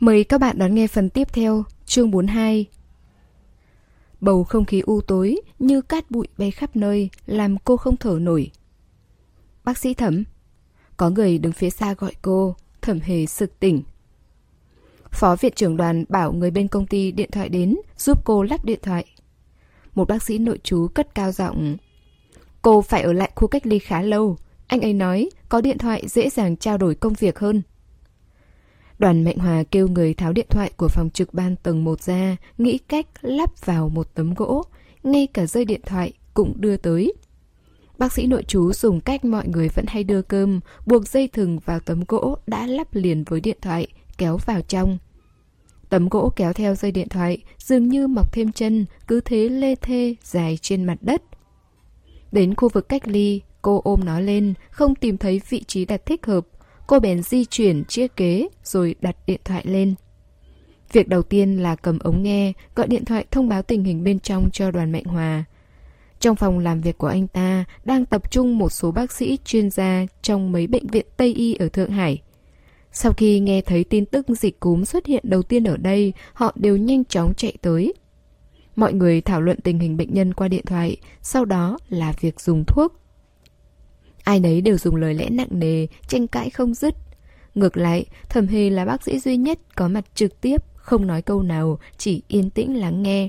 Mời các bạn đón nghe phần tiếp theo, chương 42. Bầu không khí u tối như cát bụi bay khắp nơi, làm cô không thở nổi. Bác sĩ Thẩm. Có người đứng phía xa gọi cô, Thẩm hề sực tỉnh. Phó viện trưởng đoàn bảo người bên công ty điện thoại đến giúp cô lắp điện thoại. Một bác sĩ nội chú cất cao giọng. Cô phải ở lại khu cách ly khá lâu. Anh ấy nói có điện thoại dễ dàng trao đổi công việc hơn. Đoàn Mạnh Hòa kêu người tháo điện thoại của phòng trực ban tầng 1 ra, nghĩ cách lắp vào một tấm gỗ, ngay cả dây điện thoại cũng đưa tới. Bác sĩ nội chú dùng cách mọi người vẫn hay đưa cơm, buộc dây thừng vào tấm gỗ đã lắp liền với điện thoại, kéo vào trong. Tấm gỗ kéo theo dây điện thoại, dường như mọc thêm chân, cứ thế lê thê dài trên mặt đất. Đến khu vực cách ly, cô ôm nó lên, không tìm thấy vị trí đặt thích hợp. Cô bèn di chuyển chiếc ghế rồi đặt điện thoại lên. Việc đầu tiên là cầm ống nghe, gọi điện thoại thông báo tình hình bên trong cho đoàn Mạnh Hòa. Trong phòng làm việc của anh ta đang tập trung một số bác sĩ chuyên gia trong mấy bệnh viện Tây Y ở Thượng Hải. Sau khi nghe thấy tin tức dịch cúm xuất hiện đầu tiên ở đây, họ đều nhanh chóng chạy tới. Mọi người thảo luận tình hình bệnh nhân qua điện thoại, sau đó là việc dùng thuốc. Ai nấy đều dùng lời lẽ nặng nề, tranh cãi không dứt. Ngược lại, thẩm hề là bác sĩ duy nhất có mặt trực tiếp, không nói câu nào, chỉ yên tĩnh lắng nghe.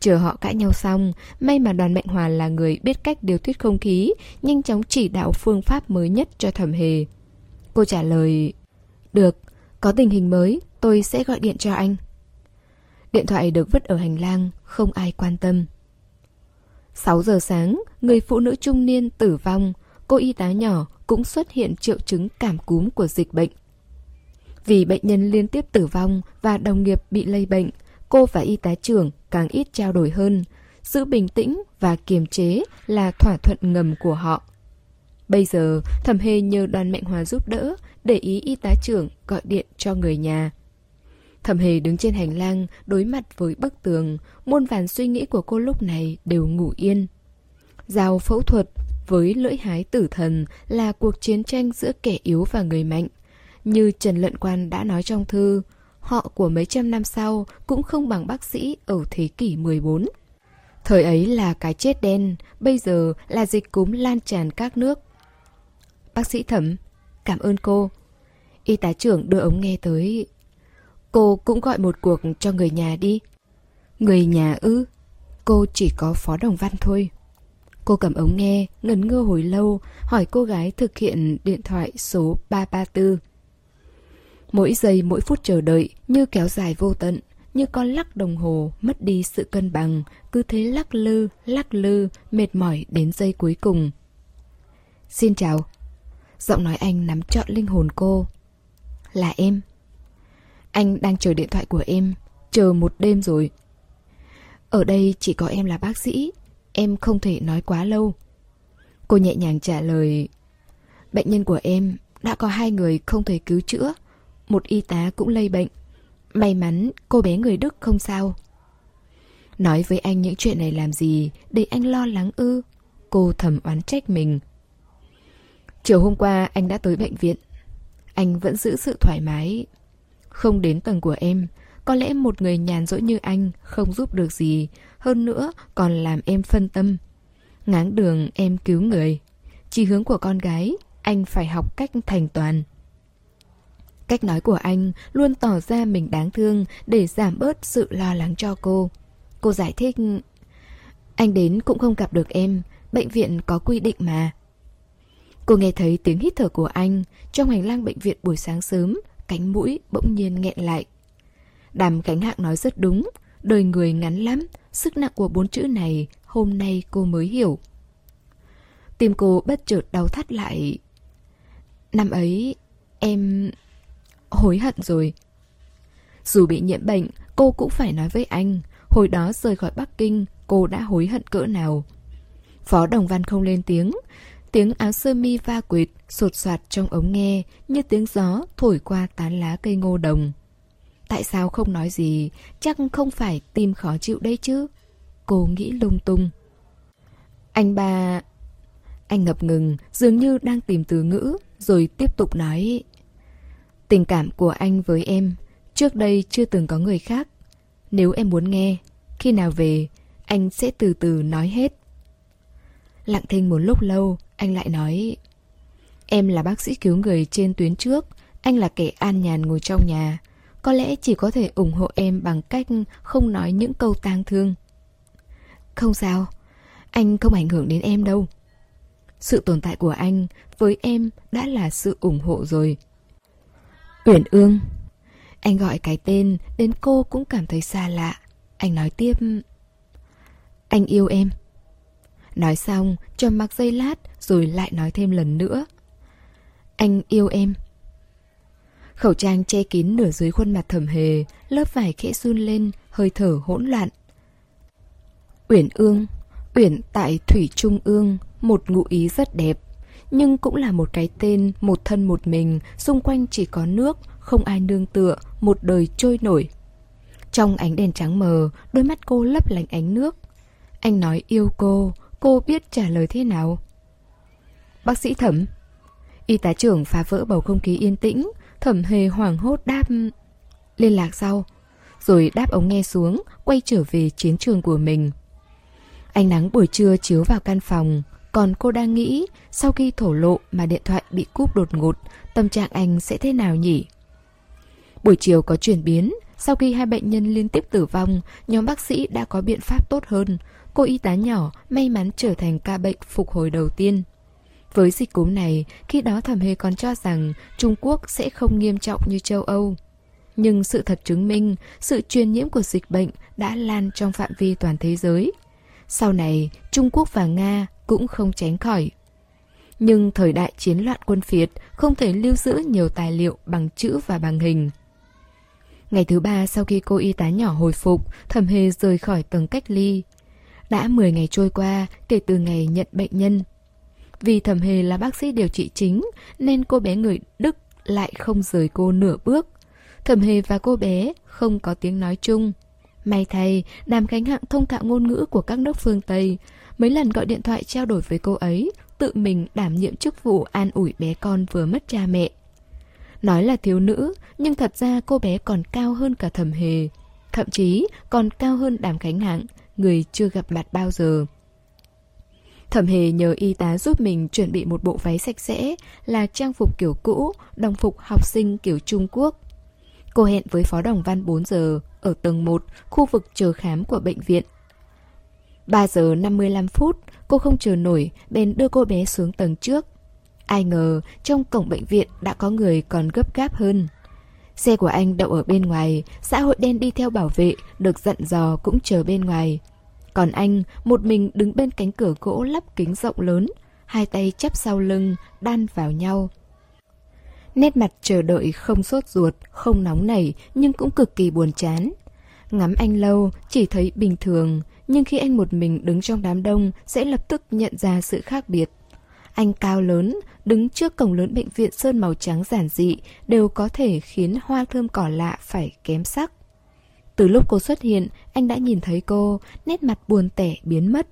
Chờ họ cãi nhau xong, may mà đoàn Mạnh Hòa là người biết cách điều tiết không khí, nhanh chóng chỉ đạo phương pháp mới nhất cho thẩm hề. Cô trả lời, được, có tình hình mới, tôi sẽ gọi điện cho anh. Điện thoại được vứt ở hành lang, không ai quan tâm. 6 giờ sáng, người phụ nữ trung niên tử vong, cô y tá nhỏ cũng xuất hiện triệu chứng cảm cúm của dịch bệnh. Vì bệnh nhân liên tiếp tử vong và đồng nghiệp bị lây bệnh, cô và y tá trưởng càng ít trao đổi hơn. Giữ bình tĩnh và kiềm chế là thỏa thuận ngầm của họ. Bây giờ, thẩm hề nhờ đoàn Mạnh Hòa giúp đỡ, để ý y tá trưởng gọi điện cho người nhà. Thẩm hề đứng trên hành lang, đối mặt với bức tường, muôn vàn suy nghĩ của cô lúc này đều ngủ yên. Giao phẫu thuật với lưỡi hái tử thần là cuộc chiến tranh giữa kẻ yếu và người mạnh. Như Trần Lận Quan đã nói trong thư, họ của mấy trăm năm sau cũng không bằng bác sĩ ở thế kỷ 14. Thời ấy là cái chết đen, bây giờ là dịch cúm lan tràn các nước. Bác sĩ thẩm, cảm ơn cô. Y tá trưởng đưa ống nghe tới. Cô cũng gọi một cuộc cho người nhà đi. Người nhà ư? Cô chỉ có phó đồng văn thôi. Cô cầm ống nghe, ngần ngơ hồi lâu, hỏi cô gái thực hiện điện thoại số 334. Mỗi giây mỗi phút chờ đợi như kéo dài vô tận, như con lắc đồng hồ mất đi sự cân bằng, cứ thế lắc lư, lắc lư, mệt mỏi đến giây cuối cùng. Xin chào. Giọng nói anh nắm trọn linh hồn cô. Là em. Anh đang chờ điện thoại của em, chờ một đêm rồi. Ở đây chỉ có em là bác sĩ, em không thể nói quá lâu. Cô nhẹ nhàng trả lời. Bệnh nhân của em đã có hai người không thể cứu chữa, một y tá cũng lây bệnh. May mắn cô bé người Đức không sao. Nói với anh những chuyện này làm gì để anh lo lắng ư? Cô thầm oán trách mình. Chiều hôm qua anh đã tới bệnh viện. Anh vẫn giữ sự thoải mái. Không đến tầng của em, có lẽ một người nhàn rỗi như anh không giúp được gì, hơn nữa còn làm em phân tâm. Ngáng đường em cứu người. Chỉ hướng của con gái, anh phải học cách thành toàn. Cách nói của anh luôn tỏ ra mình đáng thương để giảm bớt sự lo lắng cho cô. Cô giải thích Anh đến cũng không gặp được em Bệnh viện có quy định mà Cô nghe thấy tiếng hít thở của anh Trong hành lang bệnh viện buổi sáng sớm Cánh mũi bỗng nhiên nghẹn lại Đàm cánh hạng nói rất đúng Đời người ngắn lắm Sức nặng của bốn chữ này Hôm nay cô mới hiểu. Tim cô bất chợt đau thắt lại. Năm ấy, Em hối hận rồi. Dù bị nhiễm bệnh, Cô cũng phải nói với anh, Hồi đó rời khỏi Bắc Kinh, Cô đã hối hận cỡ nào. Phó Đồng Văn không lên tiếng. Tiếng áo sơ mi va quệt, Sột soạt trong ống nghe, Như tiếng gió thổi qua tán lá cây ngô đồng. Tại sao không nói gì? Chắc không phải tim khó chịu đây chứ. Cô nghĩ lung tung. Anh ba Anh ngập ngừng Dường như đang tìm từ ngữ Rồi tiếp tục nói. Tình cảm của anh với em Trước đây chưa từng có người khác. Nếu em muốn nghe, khi nào về, anh sẽ từ từ nói hết. Lặng thinh một lúc lâu, anh lại nói. Em là bác sĩ cứu người trên tuyến trước Anh là kẻ an nhàn ngồi trong nhà. Có lẽ chỉ có thể ủng hộ em bằng cách không nói những câu tang thương Không sao Anh không ảnh hưởng đến em đâu Sự tồn tại của anh với em đã là sự ủng hộ rồi Uyển ương Anh gọi cái tên đến cô cũng cảm thấy xa lạ Anh nói tiếp Anh yêu em Nói xong, trầm mặc giây lát rồi lại nói thêm lần nữa. Anh yêu em. Khẩu trang che kín nửa dưới khuôn mặt thầm hề, lớp vải khẽ run lên, hơi thở hỗn loạn. Uyển ương, Uyển tại Thủy Trung ương, một ngụ ý rất đẹp, nhưng cũng là một cái tên một thân một mình, xung quanh chỉ có nước, không ai nương tựa, một đời trôi nổi. Trong ánh đèn trắng mờ, đôi mắt cô lấp lánh ánh nước. Anh nói yêu cô, cô biết trả lời thế nào. Bác sĩ thẩm Y tá trưởng phá vỡ bầu không khí yên tĩnh Thẩm hề hoảng hốt đáp Liên lạc sau, Rồi đáp ống nghe xuống, Quay trở về chiến trường của mình. Ánh nắng buổi trưa chiếu vào căn phòng, Còn cô đang nghĩ Sau khi thổ lộ mà điện thoại bị cúp đột ngột, Tâm trạng anh sẽ thế nào nhỉ? Buổi chiều có chuyển biến, Sau khi hai bệnh nhân liên tiếp tử vong, Nhóm bác sĩ đã có biện pháp tốt hơn. Cô y tá nhỏ may mắn trở thành ca bệnh phục hồi đầu tiên với dịch cúm này, khi đó thẩm hề còn cho rằng Trung Quốc sẽ không nghiêm trọng như châu Âu. Nhưng sự thật chứng minh, sự truyền nhiễm của dịch bệnh đã lan trong phạm vi toàn thế giới. Sau này, Trung Quốc và Nga cũng không tránh khỏi. Nhưng thời đại chiến loạn quân phiệt không thể lưu giữ nhiều tài liệu bằng chữ và bằng hình. Ngày thứ ba sau khi cô y tá nhỏ hồi phục, thẩm hề rời khỏi tầng cách ly. Đã 10 ngày trôi qua kể từ ngày nhận bệnh nhân. Vì thẩm hề là bác sĩ điều trị chính nên cô bé người Đức lại không rời cô nửa bước. Thẩm hề và cô bé không có tiếng nói chung. May thay, Đàm Khánh Hạng thông thạo ngôn ngữ của các nước phương Tây. Mấy lần gọi điện thoại trao đổi với cô ấy, tự mình đảm nhiệm chức vụ an ủi bé con vừa mất cha mẹ. Nói là thiếu nữ, nhưng thật ra cô bé còn cao hơn cả thẩm hề. Thậm chí còn cao hơn Đàm Khánh Hạng, người chưa gặp mặt bao giờ. Thẩm hề nhờ y tá giúp mình chuẩn bị một bộ váy sạch sẽ là trang phục kiểu cũ, đồng phục học sinh kiểu Trung Quốc. Cô hẹn với Phó Đồng Văn 4 giờ ở tầng 1, khu vực chờ khám của bệnh viện. 3 giờ 55 phút, cô không chờ nổi, bèn đưa cô bé xuống tầng trước. Ai ngờ, trong cổng bệnh viện đã có người còn gấp gáp hơn. Xe của anh đậu ở bên ngoài, xã hội đen đi theo bảo vệ, được dặn dò cũng chờ bên ngoài. Còn anh, một mình đứng bên cánh cửa gỗ lắp kính rộng lớn, hai tay chắp sau lưng, đan vào nhau. Nét mặt chờ đợi không sốt ruột, không nóng nảy, nhưng cũng cực kỳ buồn chán. Ngắm anh lâu, chỉ thấy bình thường, nhưng khi anh một mình đứng trong đám đông sẽ lập tức nhận ra sự khác biệt. Anh cao lớn, đứng trước cổng lớn bệnh viện sơn màu trắng giản dị đều có thể khiến hoa thơm cỏ lạ phải kém sắc. Từ lúc cô xuất hiện, anh đã nhìn thấy cô, nét mặt buồn tẻ biến mất.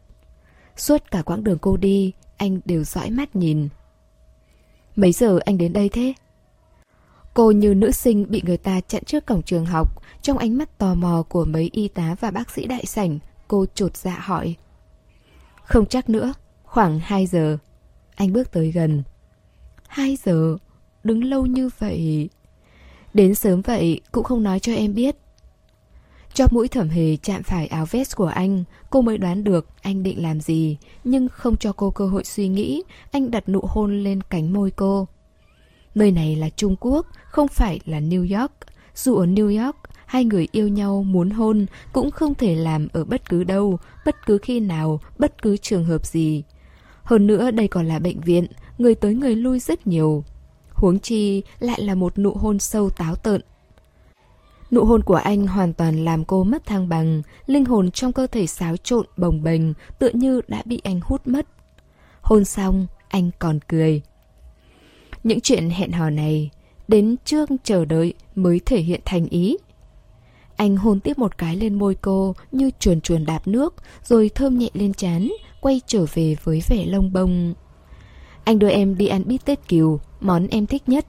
Suốt cả quãng đường cô đi, anh đều dõi mắt nhìn. Mấy giờ anh đến đây thế? Cô như nữ sinh bị người ta chặn trước cổng trường học, trong ánh mắt tò mò của mấy y tá và bác sĩ đại sảnh, cô trột dạ hỏi. Không chắc nữa, khoảng 2 giờ. Anh bước tới gần. 2 giờ? Đứng lâu như vậy... Đến sớm vậy cũng không nói cho em biết cho mũi thẩm hề chạm phải áo vest của anh, cô mới đoán được anh định làm gì, nhưng không cho cô cơ hội suy nghĩ, anh đặt nụ hôn lên cánh môi cô. Nơi này là Trung Quốc, không phải là New York. Dù ở New York, hai người yêu nhau muốn hôn cũng không thể làm ở bất cứ đâu, bất cứ khi nào, bất cứ trường hợp gì. Hơn nữa đây còn là bệnh viện, người tới người lui rất nhiều. Huống chi lại là một nụ hôn sâu táo tợn, Nụ hôn của anh hoàn toàn làm cô mất thăng bằng, linh hồn trong cơ thể xáo trộn bồng bềnh, tựa như đã bị anh hút mất. Hôn xong, anh còn cười. Những chuyện hẹn hò này, đến trước chờ đợi mới thể hiện thành ý. Anh hôn tiếp một cái lên môi cô như chuồn chuồn đạp nước, rồi thơm nhẹ lên chán, quay trở về với vẻ lông bông. Anh đưa em đi ăn bít tết kiều, món em thích nhất.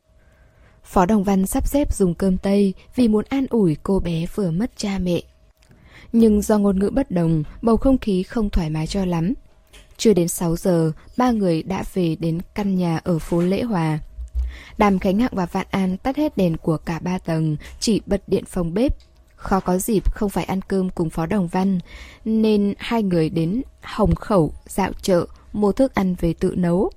Phó Đồng Văn sắp xếp dùng cơm Tây vì muốn an ủi cô bé vừa mất cha mẹ. Nhưng do ngôn ngữ bất đồng, bầu không khí không thoải mái cho lắm. Chưa đến 6 giờ, ba người đã về đến căn nhà ở phố Lễ Hòa. Đàm Khánh Hạng và Vạn An tắt hết đèn của cả ba tầng, chỉ bật điện phòng bếp. Khó có dịp không phải ăn cơm cùng Phó Đồng Văn, nên hai người đến Hồng Khẩu, dạo chợ, mua thức ăn về tự nấu.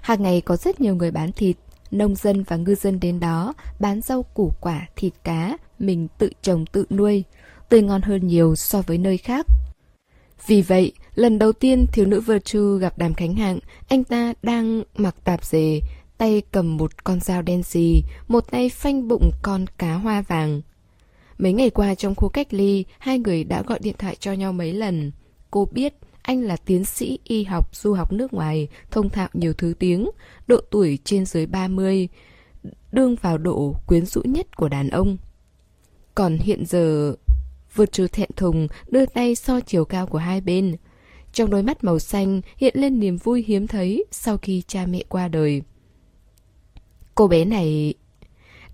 Hàng ngày có rất nhiều người bán thịt, nông dân và ngư dân đến đó bán rau củ quả, thịt cá, mình tự trồng tự nuôi, tươi ngon hơn nhiều so với nơi khác. Vì vậy, lần đầu tiên thiếu nữ Virtue gặp Đàm Khánh Hạng, anh ta đang mặc tạp dề, tay cầm một con dao đen xì, một tay phanh bụng con cá hoa vàng. Mấy ngày qua trong khu cách ly, hai người đã gọi điện thoại cho nhau mấy lần. Cô biết anh là tiến sĩ y học du học nước ngoài, thông thạo nhiều thứ tiếng, độ tuổi trên dưới 30, đương vào độ quyến rũ nhất của đàn ông. Còn hiện giờ, vượt trừ thẹn thùng, đưa tay so chiều cao của hai bên. Trong đôi mắt màu xanh hiện lên niềm vui hiếm thấy sau khi cha mẹ qua đời. Cô bé này...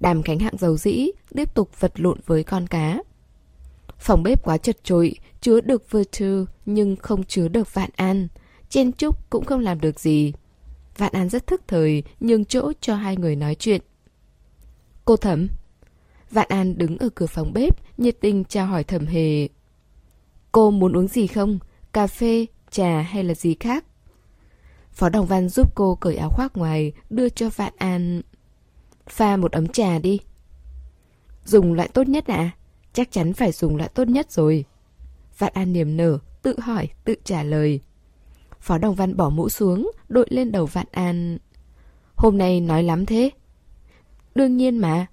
Đàm cánh hạng dầu dĩ, tiếp tục vật lộn với con cá. Phòng bếp quá chật trội, chứa được Virtue nhưng không chứa được Vạn An. Chen chúc cũng không làm được gì. Vạn An rất thức thời, nhường chỗ cho hai người nói chuyện. Cô Thẩm. Vạn An đứng ở cửa phòng bếp, nhiệt tình chào hỏi Thẩm Hề. Cô muốn uống gì không? Cà phê, trà hay là gì khác? Phó Đồng Văn giúp cô cởi áo khoác ngoài, đưa cho Vạn An. Pha một ấm trà đi. Dùng loại tốt nhất ạ? À? Chắc chắn phải dùng loại tốt nhất rồi. Vạn An niềm nở, tự hỏi, tự trả lời. Phó Đồng Văn bỏ mũ xuống, đội lên đầu Vạn An. Hôm nay nói lắm thế. Đương nhiên mà.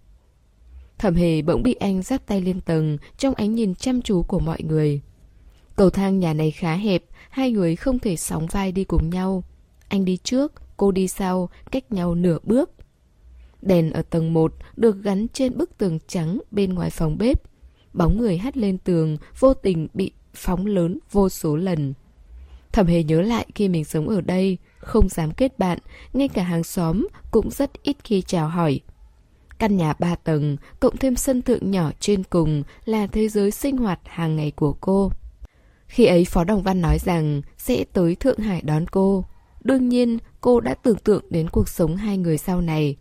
Thẩm hề bỗng bị anh giáp tay lên tầng trong ánh nhìn chăm chú của mọi người. Cầu thang nhà này khá hẹp, hai người không thể sóng vai đi cùng nhau. Anh đi trước, cô đi sau, cách nhau nửa bước. Đèn ở tầng 1 được gắn trên bức tường trắng bên ngoài phòng bếp. Bóng người hắt lên tường, vô tình bị phóng lớn vô số lần. Thẩm hề nhớ lại khi mình sống ở đây, không dám kết bạn, ngay cả hàng xóm cũng rất ít khi chào hỏi. Căn nhà ba tầng, cộng thêm sân thượng nhỏ trên cùng là thế giới sinh hoạt hàng ngày của cô. Khi ấy Phó Đồng Văn nói rằng sẽ tới Thượng Hải đón cô. Đương nhiên, cô đã tưởng tượng đến cuộc sống hai người sau này.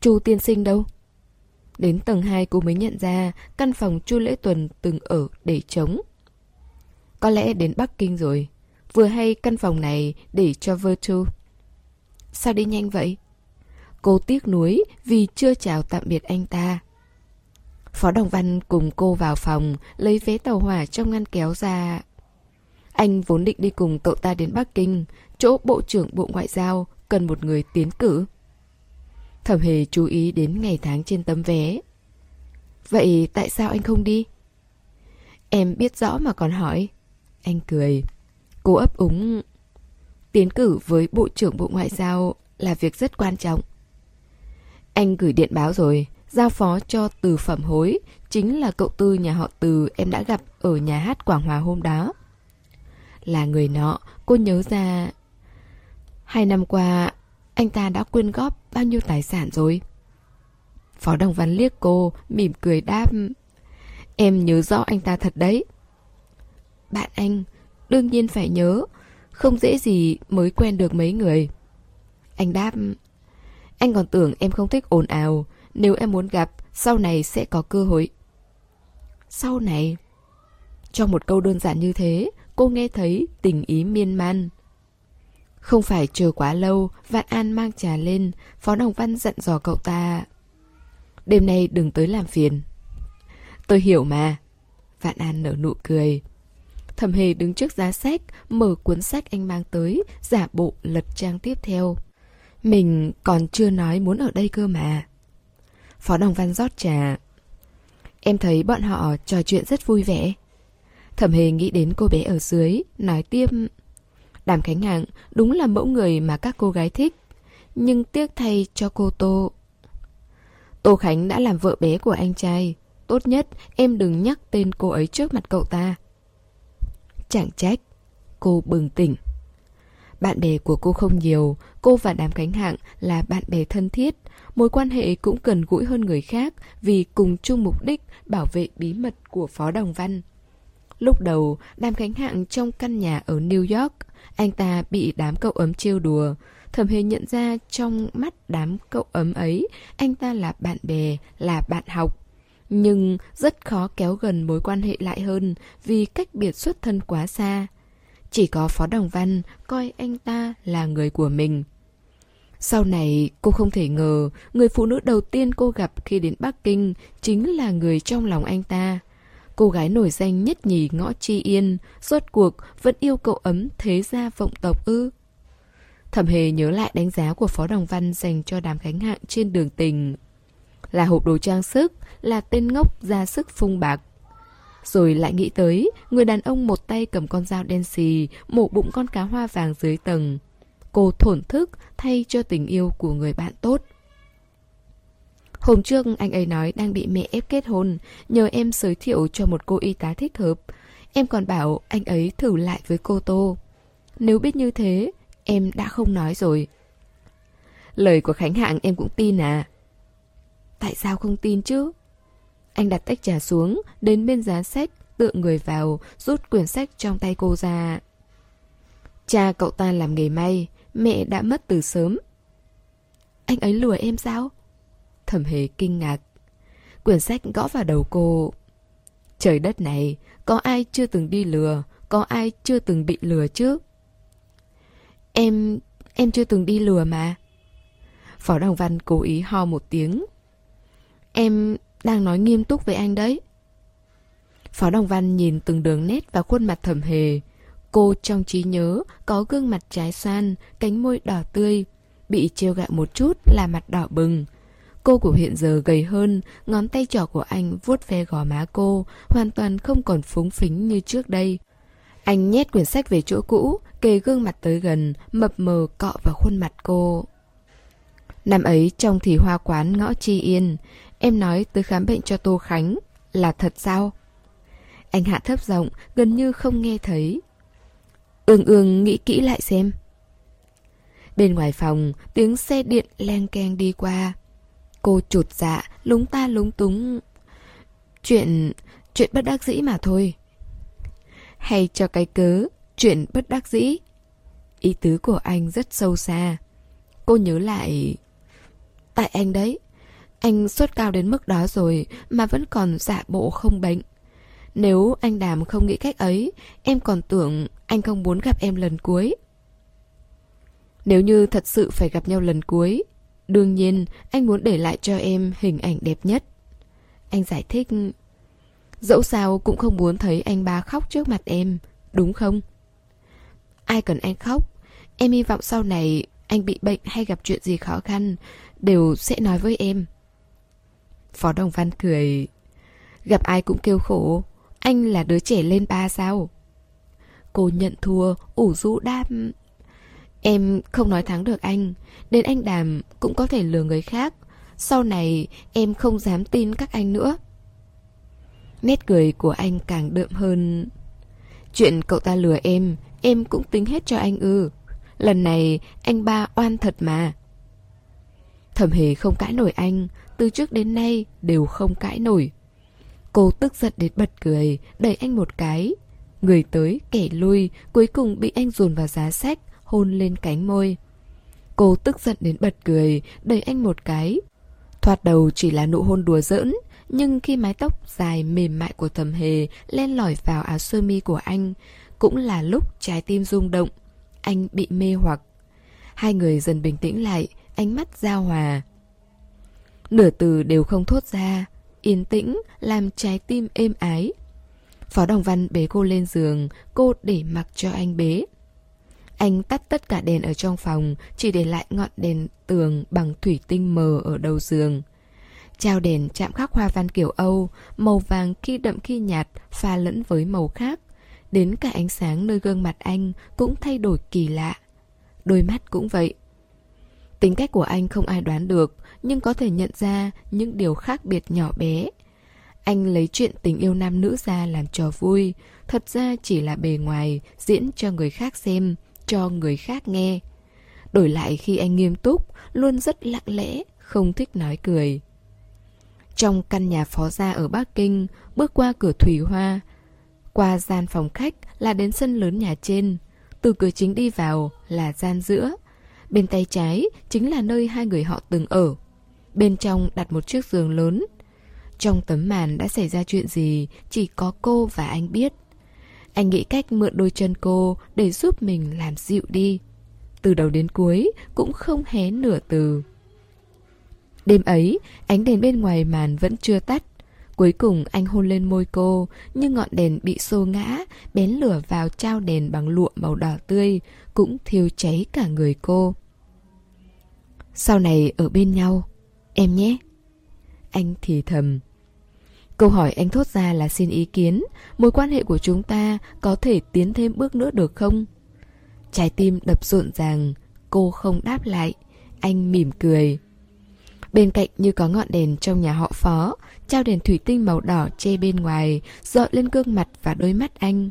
Chu tiên sinh đâu? Đến tầng 2 cô mới nhận ra căn phòng Chu Lễ Tuần từng ở để trống. Có lẽ đến Bắc Kinh rồi. Vừa hay căn phòng này để cho Virtu. Sao đi nhanh vậy? Cô tiếc nuối vì chưa chào tạm biệt anh ta. Phó Đồng Văn cùng cô vào phòng, lấy vé tàu hỏa trong ngăn kéo ra. Anh vốn định đi cùng cậu ta đến Bắc Kinh, chỗ Bộ trưởng Bộ Ngoại giao cần một người tiến cử. Thẩm hề chú ý đến ngày tháng trên tấm vé. Vậy tại sao anh không đi? Em biết rõ mà còn hỏi. Anh cười. Cô ấp úng. Tiến cử với Bộ trưởng Bộ Ngoại giao là việc rất quan trọng. Anh gửi điện báo rồi, giao phó cho từ phẩm hối, chính là cậu tư nhà họ từ em đã gặp ở nhà hát Quảng Hòa hôm đó. Là người nọ, cô nhớ ra... Hai năm qua, anh ta đã quyên góp bao nhiêu tài sản rồi? Phó Đồng Văn liếc cô, mỉm cười đáp. Em nhớ rõ anh ta thật đấy. Bạn anh, đương nhiên phải nhớ. Không dễ gì mới quen được mấy người. Anh đáp. Anh còn tưởng em không thích ồn ào. Nếu em muốn gặp, sau này sẽ có cơ hội. Sau này? Trong một câu đơn giản như thế, cô nghe thấy tình ý miên man. Không phải chờ quá lâu, Vạn An mang trà lên, Phó Đồng Văn dặn dò cậu ta. Đêm nay đừng tới làm phiền. Tôi hiểu mà. Vạn An nở nụ cười. Thẩm hề đứng trước giá sách, mở cuốn sách anh mang tới, giả bộ lật trang tiếp theo. Mình còn chưa nói muốn ở đây cơ mà. Phó Đồng Văn rót trà. Em thấy bọn họ trò chuyện rất vui vẻ. Thẩm hề nghĩ đến cô bé ở dưới, nói tiếp... Đàm Khánh Hạng đúng là mẫu người mà các cô gái thích. Nhưng tiếc thay cho cô Tô. Tô Khánh đã làm vợ bé của anh trai. Tốt nhất em đừng nhắc tên cô ấy trước mặt cậu ta. Chẳng trách. Cô bừng tỉnh. Bạn bè của cô không nhiều, cô và Đàm Khánh Hạng là bạn bè thân thiết. mối quan hệ cũng cần gũi hơn người khác vì cùng chung mục đích bảo vệ bí mật của Phó Đồng Văn. Lúc đầu, Đàm Khánh Hạng trong căn nhà ở New York, anh ta bị đám cậu ấm trêu đùa. Thẩm hề nhận ra trong mắt đám cậu ấm ấy, anh ta là bạn bè, là bạn học. Nhưng rất khó kéo gần mối quan hệ lại hơn vì cách biệt xuất thân quá xa. Chỉ có Phó Đồng Văn coi anh ta là người của mình. Sau này, cô không thể ngờ người phụ nữ đầu tiên cô gặp khi đến Bắc Kinh chính là người trong lòng anh ta. Cô gái nổi danh nhất nhì ngõ Chi Yên, rốt cuộc vẫn yêu cậu ấm thế gia vọng tộc ư. Thẩm hề nhớ lại đánh giá của Phó Đồng Văn dành cho đám gánh hạng trên đường tình. Là hộp đồ trang sức, là tên ngốc ra sức phung bạc. Rồi lại nghĩ tới, người đàn ông một tay cầm con dao đen xì, mổ bụng con cá hoa vàng dưới tầng. Cô thổn thức thay cho tình yêu của người bạn tốt. Hôm trước anh ấy nói đang bị mẹ ép kết hôn, nhờ em giới thiệu cho một cô y tá thích hợp. Em còn bảo anh ấy thử lại với cô Tô. Nếu biết như thế, em đã không nói rồi. Lời của Khánh Hạng em cũng tin à? Tại sao không tin chứ? Anh đặt tách trà xuống, đến bên giá sách, tựa người vào, rút quyển sách trong tay cô ra. Cha cậu ta làm nghề may, mẹ đã mất từ sớm. Anh ấy lừa em sao? Thẩm hề kinh ngạc. Quyển sách gõ vào đầu cô. Trời đất này, có ai chưa từng đi lừa, có ai chưa từng bị lừa chứ? Em... em chưa từng đi lừa mà. Phó Đồng Văn cố ý ho một tiếng. Em đang nói nghiêm túc với anh đấy. Phó Đồng Văn nhìn từng đường nét và khuôn mặt thẩm hề. Cô trong trí nhớ có gương mặt trái xoan, cánh môi đỏ tươi. Bị trêu gạo một chút là mặt đỏ bừng. Cô của hiện giờ gầy hơn, ngón tay trỏ của anh vuốt ve gò má cô, hoàn toàn không còn phúng phính như trước đây. Anh nhét quyển sách về chỗ cũ, kề gương mặt tới gần, mập mờ cọ vào khuôn mặt cô. Năm ấy trong thì hoa quán ngõ Chi Yên, em nói tới khám bệnh cho Tô Khánh, là thật sao? Anh hạ thấp giọng, gần như không nghe thấy. Ương ương nghĩ kỹ lại xem. Bên ngoài phòng, tiếng xe điện len keng đi qua. Cô chột dạ, lúng ta lúng túng. Chuyện... chuyện bất đắc dĩ mà thôi. Hay cho cái cớ, chuyện bất đắc dĩ. Ý tứ của anh rất sâu xa. Cô nhớ lại... Tại anh đấy. Anh sốt cao đến mức đó rồi mà vẫn còn dạ bộ không bệnh. Nếu anh Đàm không nghĩ cách ấy, em còn tưởng anh không muốn gặp em lần cuối. Nếu như thật sự phải gặp nhau lần cuối, đương nhiên anh muốn để lại cho em hình ảnh đẹp nhất. Anh giải thích, dẫu sao cũng không muốn thấy anh ba khóc trước mặt em, đúng không? Ai cần anh khóc, em hy vọng sau này anh bị bệnh hay gặp chuyện gì khó khăn, đều sẽ nói với em. Phó Đồng Văn cười, gặp ai cũng kêu khổ, anh là đứa trẻ lên ba sao? Cô nhận thua, ủ rũ đam Em không nói thắng được anh, đến anh Đàm cũng có thể lừa người khác. Sau này em không dám tin các anh nữa. Nét cười của anh càng đượm hơn. Chuyện cậu ta lừa em, em cũng tính hết cho anh ư. Lần này anh ba oan thật mà. Thẩm hề không cãi nổi anh, từ trước đến nay đều không cãi nổi. Cô tức giận đến bật cười, đẩy anh một cái. Người tới, kẻ lui, cuối cùng bị anh dồn vào giá sách, hôn lên cánh môi. Cô tức giận đến bật cười, đẩy anh một cái. Thoạt đầu chỉ là nụ hôn đùa giỡn, nhưng khi mái tóc dài mềm mại của thầm hề len lỏi vào áo sơ mi của anh, cũng là lúc trái tim rung động. Anh bị mê hoặc. Hai người dần bình tĩnh lại, ánh mắt giao hòa. Nửa từ đều không thốt ra, yên tĩnh làm trái tim êm ái. Phó Đồng Văn bế cô lên giường, cô để mặc cho anh bế. Anh tắt tất cả đèn ở trong phòng, chỉ để lại ngọn đèn tường bằng thủy tinh mờ ở đầu giường. Trao đèn chạm khắc hoa văn kiểu Âu, màu vàng khi đậm khi nhạt, pha lẫn với màu khác. Đến cả ánh sáng nơi gương mặt anh cũng thay đổi kỳ lạ. Đôi mắt cũng vậy. Tính cách của anh không ai đoán được, nhưng có thể nhận ra những điều khác biệt nhỏ bé. Anh lấy chuyện tình yêu nam nữ ra làm trò vui, thật ra chỉ là bề ngoài, diễn cho người khác xem, cho người khác nghe. Đổi lại khi anh nghiêm túc, luôn rất lặng lẽ, không thích nói cười. Trong căn nhà phó gia ở Bắc Kinh, bước qua cửa thủy hoa, qua gian phòng khách là đến sân lớn nhà trên. Từ cửa chính đi vào là gian giữa. Bên tay trái chính là nơi hai người họ từng ở. Bên trong đặt một chiếc giường lớn. Trong tấm màn đã xảy ra chuyện gì chỉ có cô và anh biết. Anh nghĩ cách mượn đôi chân cô để giúp mình làm dịu đi. Từ đầu đến cuối cũng không hé nửa từ. Đêm ấy, ánh đèn bên ngoài màn vẫn chưa tắt. Cuối cùng anh hôn lên môi cô, nhưng ngọn đèn bị xô ngã, bén lửa vào trao đèn bằng lụa màu đỏ tươi, cũng thiêu cháy cả người cô. Sau này ở bên nhau, em nhé. Anh thì thầm. Câu hỏi anh thốt ra là xin ý kiến, mối quan hệ của chúng ta có thể tiến thêm bước nữa được không? Trái tim đập rộn ràng, cô không đáp lại, anh mỉm cười. Bên cạnh như có ngọn đèn trong nhà họ phó, trao đèn thủy tinh màu đỏ che bên ngoài, dọi lên gương mặt và đôi mắt anh.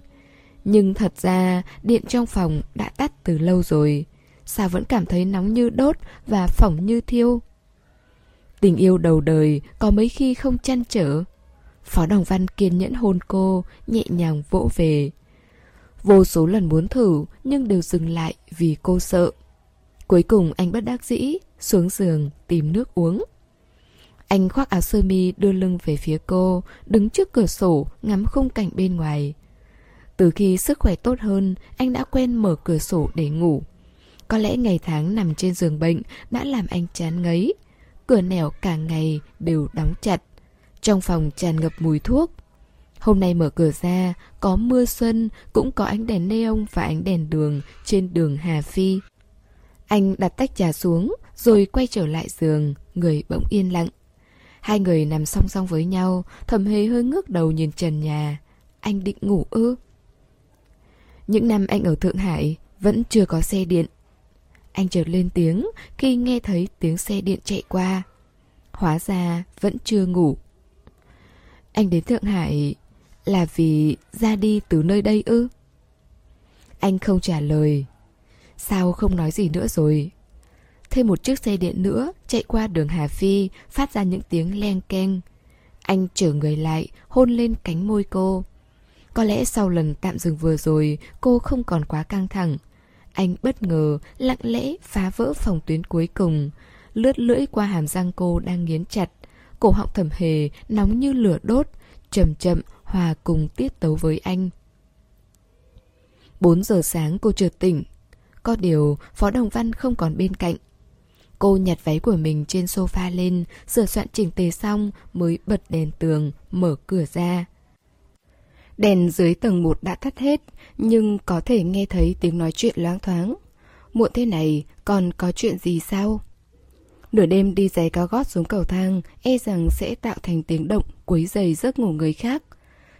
Nhưng thật ra, điện trong phòng đã tắt từ lâu rồi. Sao vẫn cảm thấy nóng như đốt và phỏng như thiêu? Tình yêu đầu đời có mấy khi không chăn trở. Phó Đồng Văn kiên nhẫn hôn cô, nhẹ nhàng vỗ về. Vô số lần muốn thử nhưng đều dừng lại vì cô sợ. Cuối cùng anh bất đắc dĩ, xuống giường tìm nước uống. Anh khoác áo sơ mi đưa lưng về phía cô, đứng trước cửa sổ ngắm khung cảnh bên ngoài. Từ khi sức khỏe tốt hơn, anh đã quen mở cửa sổ để ngủ. Có lẽ ngày tháng nằm trên giường bệnh đã làm anh chán ngấy. Cửa nẻo cả ngày đều đóng chặt. Trong phòng tràn ngập mùi thuốc. Hôm nay mở cửa ra, có mưa xuân, cũng có ánh đèn neon và ánh đèn đường trên đường Hà Phi. Anh đặt tách trà xuống, rồi quay trở lại giường, người bỗng yên lặng. Hai người nằm song song với nhau, thầm hề hơi ngước đầu nhìn trần nhà. Anh định ngủ ư? Những năm anh ở Thượng Hải, vẫn chưa có xe điện. Anh chợt lên tiếng khi nghe thấy tiếng xe điện chạy qua. Hóa ra vẫn chưa ngủ. Anh đến Thượng Hải là vì ra đi từ nơi đây ư? Anh không trả lời. Sao không nói gì nữa rồi? Thêm một chiếc xe điện nữa chạy qua đường Hà Phi phát ra những tiếng len keng. Anh trở người lại, hôn lên cánh môi cô. Có lẽ sau lần tạm dừng vừa rồi, cô không còn quá căng thẳng. Anh bất ngờ, lặng lẽ phá vỡ phòng tuyến cuối cùng, lướt lưỡi qua hàm răng cô đang nghiến chặt. Cổ họng thầm hề, nóng như lửa đốt, chậm chậm, hòa cùng tiết tấu với anh. 4 giờ sáng cô chợt tỉnh. Có điều, Phó Đồng Văn không còn bên cạnh. Cô nhặt váy của mình trên sofa lên, sửa soạn chỉnh tề xong mới bật đèn tường, mở cửa ra. Đèn dưới tầng 1 đã tắt hết, nhưng có thể nghe thấy tiếng nói chuyện loáng thoáng. Muộn thế này, còn có chuyện gì sao? Nửa đêm đi giày cao gót xuống cầu thang, e rằng sẽ tạo thành tiếng động quấy giày giấc ngủ người khác.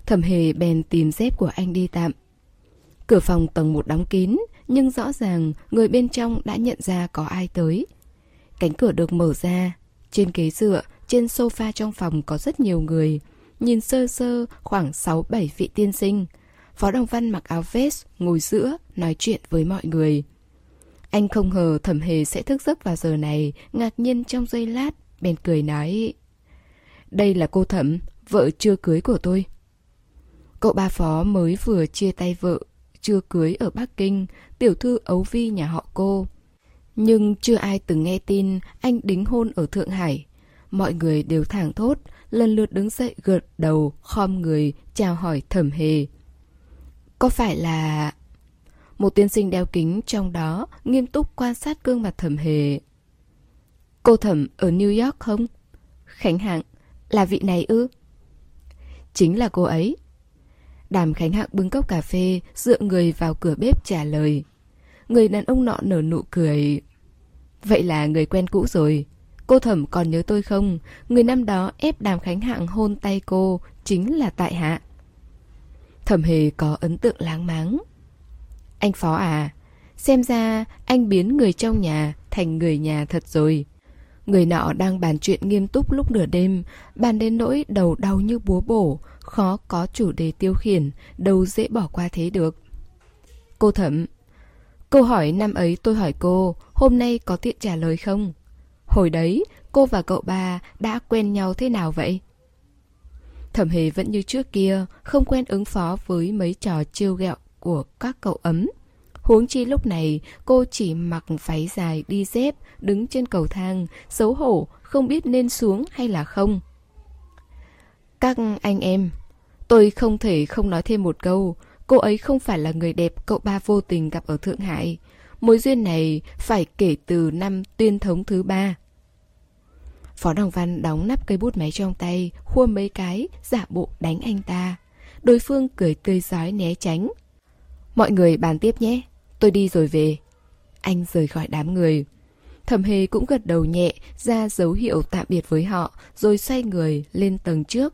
Thẩm hề bèn tìm dép của anh đi tạm. Cửa phòng tầng 1 đóng kín, nhưng rõ ràng người bên trong đã nhận ra có ai tới. Cánh cửa được mở ra. Trên ghế dựa, trên sofa trong phòng có rất nhiều người. Nhìn sơ sơ khoảng 6-7 vị tiên sinh. Phó Đồng Văn mặc áo vest, ngồi giữa, nói chuyện với mọi người. Anh không ngờ thẩm hề sẽ thức giấc vào giờ này, ngạc nhiên trong giây lát, bèn cười nói. Đây là cô thẩm, vợ chưa cưới của tôi. Cậu ba phó mới vừa chia tay vợ, chưa cưới ở Bắc Kinh, tiểu thư ấu vi nhà họ cô. Nhưng chưa ai từng nghe tin anh đính hôn ở Thượng Hải. Mọi người đều thẳng thốt, lần lượt đứng dậy gật đầu, khom người, chào hỏi thẩm hề. Có phải là... Một tiên sinh đeo kính trong đó nghiêm túc quan sát gương mặt thẩm hề. Cô thẩm ở New York không? Khánh Hạng, là vị này ư? Chính là cô ấy. Đàm Khánh Hạng bưng cốc cà phê, dựa người vào cửa bếp trả lời. Người đàn ông nọ nở nụ cười. Vậy là người quen cũ rồi. Cô thẩm còn nhớ tôi không? Người năm đó ép đàm khánh hạng hôn tay cô chính là tại hạ. Thẩm hề có ấn tượng láng máng. Anh Phó à, xem ra anh biến người trong nhà thành người nhà thật rồi. Người nọ đang bàn chuyện nghiêm túc lúc nửa đêm, bàn đến nỗi đầu đau như búa bổ, khó có chủ đề tiêu khiển, đâu dễ bỏ qua thế được. Cô thẩm, Câu hỏi năm ấy tôi hỏi cô, hôm nay có tiện trả lời không? Hồi đấy, cô và cậu ba đã quen nhau thế nào vậy? Thẩm hề vẫn như trước kia, không quen ứng phó với mấy trò trêu ghẹo của các cậu ấm. Huống chi lúc này cô chỉ mặc váy dài đi dép, đứng trên cầu thang, xấu hổ, không biết nên xuống hay là không. Các anh em, tôi không thể không nói thêm một câu, cô ấy không phải là người đẹp cậu ba vô tình gặp ở Thượng Hải. Mối duyên này phải kể từ năm tuyên thống thứ ba. Phó Đồng Văn đóng nắp cây bút máy trong tay, khua mấy cái, giả bộ đánh anh ta. Đối phương cười tươi giói né tránh. Mọi người bàn tiếp nhé, tôi đi rồi về. Anh rời khỏi đám người. Thẩm Hề cũng gật đầu nhẹ, ra dấu hiệu tạm biệt với họ, rồi xoay người lên tầng trước.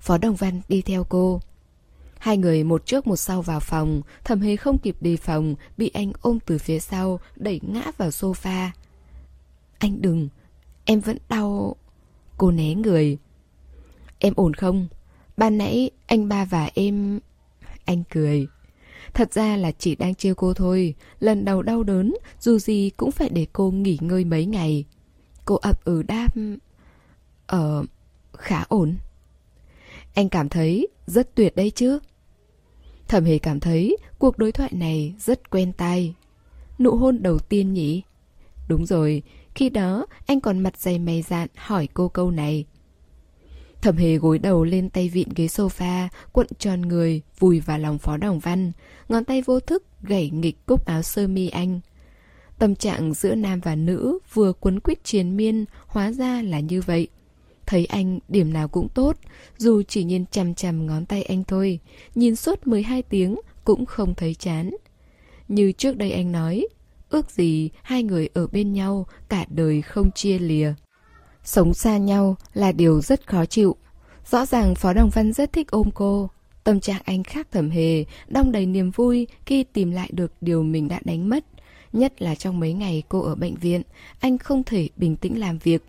Phó Đồng Văn đi theo cô. Hai người một trước một sau vào phòng, Thẩm Hề không kịp đề phòng, bị anh ôm từ phía sau, đẩy ngã vào sofa. Anh đừng, em vẫn đau... Cô né người. Em ổn không? Ban nãy anh ba và em... Anh cười. Thật ra là chỉ đang trêu cô thôi. Lần đầu đau đớn Dù gì cũng phải để cô nghỉ ngơi mấy ngày. Cô ập ừ đáp Ờ... khá ổn. Anh cảm thấy rất tuyệt đấy chứ. Thẩm hề cảm thấy cuộc đối thoại này rất quen tai. Nụ hôn đầu tiên nhỉ? Đúng rồi, khi đó anh còn mặt dày mày dạn hỏi cô câu này. Thẩm hề gối đầu lên tay vịn ghế sofa, cuộn tròn người, vùi vào lòng phó đồng văn. Ngón tay vô thức gảy nghịch cúc áo sơ mi anh. Tâm trạng giữa nam và nữ vừa quấn quýt triền miên, hóa ra là như vậy. Thấy anh điểm nào cũng tốt, dù chỉ nhìn chằm chằm ngón tay anh thôi, nhìn suốt 12 tiếng cũng không thấy chán. Như trước đây anh nói, ước gì hai người ở bên nhau cả đời không chia lìa. Sống xa nhau là điều rất khó chịu. Rõ ràng Phó Đồng Văn rất thích ôm cô. Tâm trạng anh khác thầm hề, đong đầy niềm vui khi tìm lại được điều mình đã đánh mất. Nhất là trong mấy ngày cô ở bệnh viện, anh không thể bình tĩnh làm việc.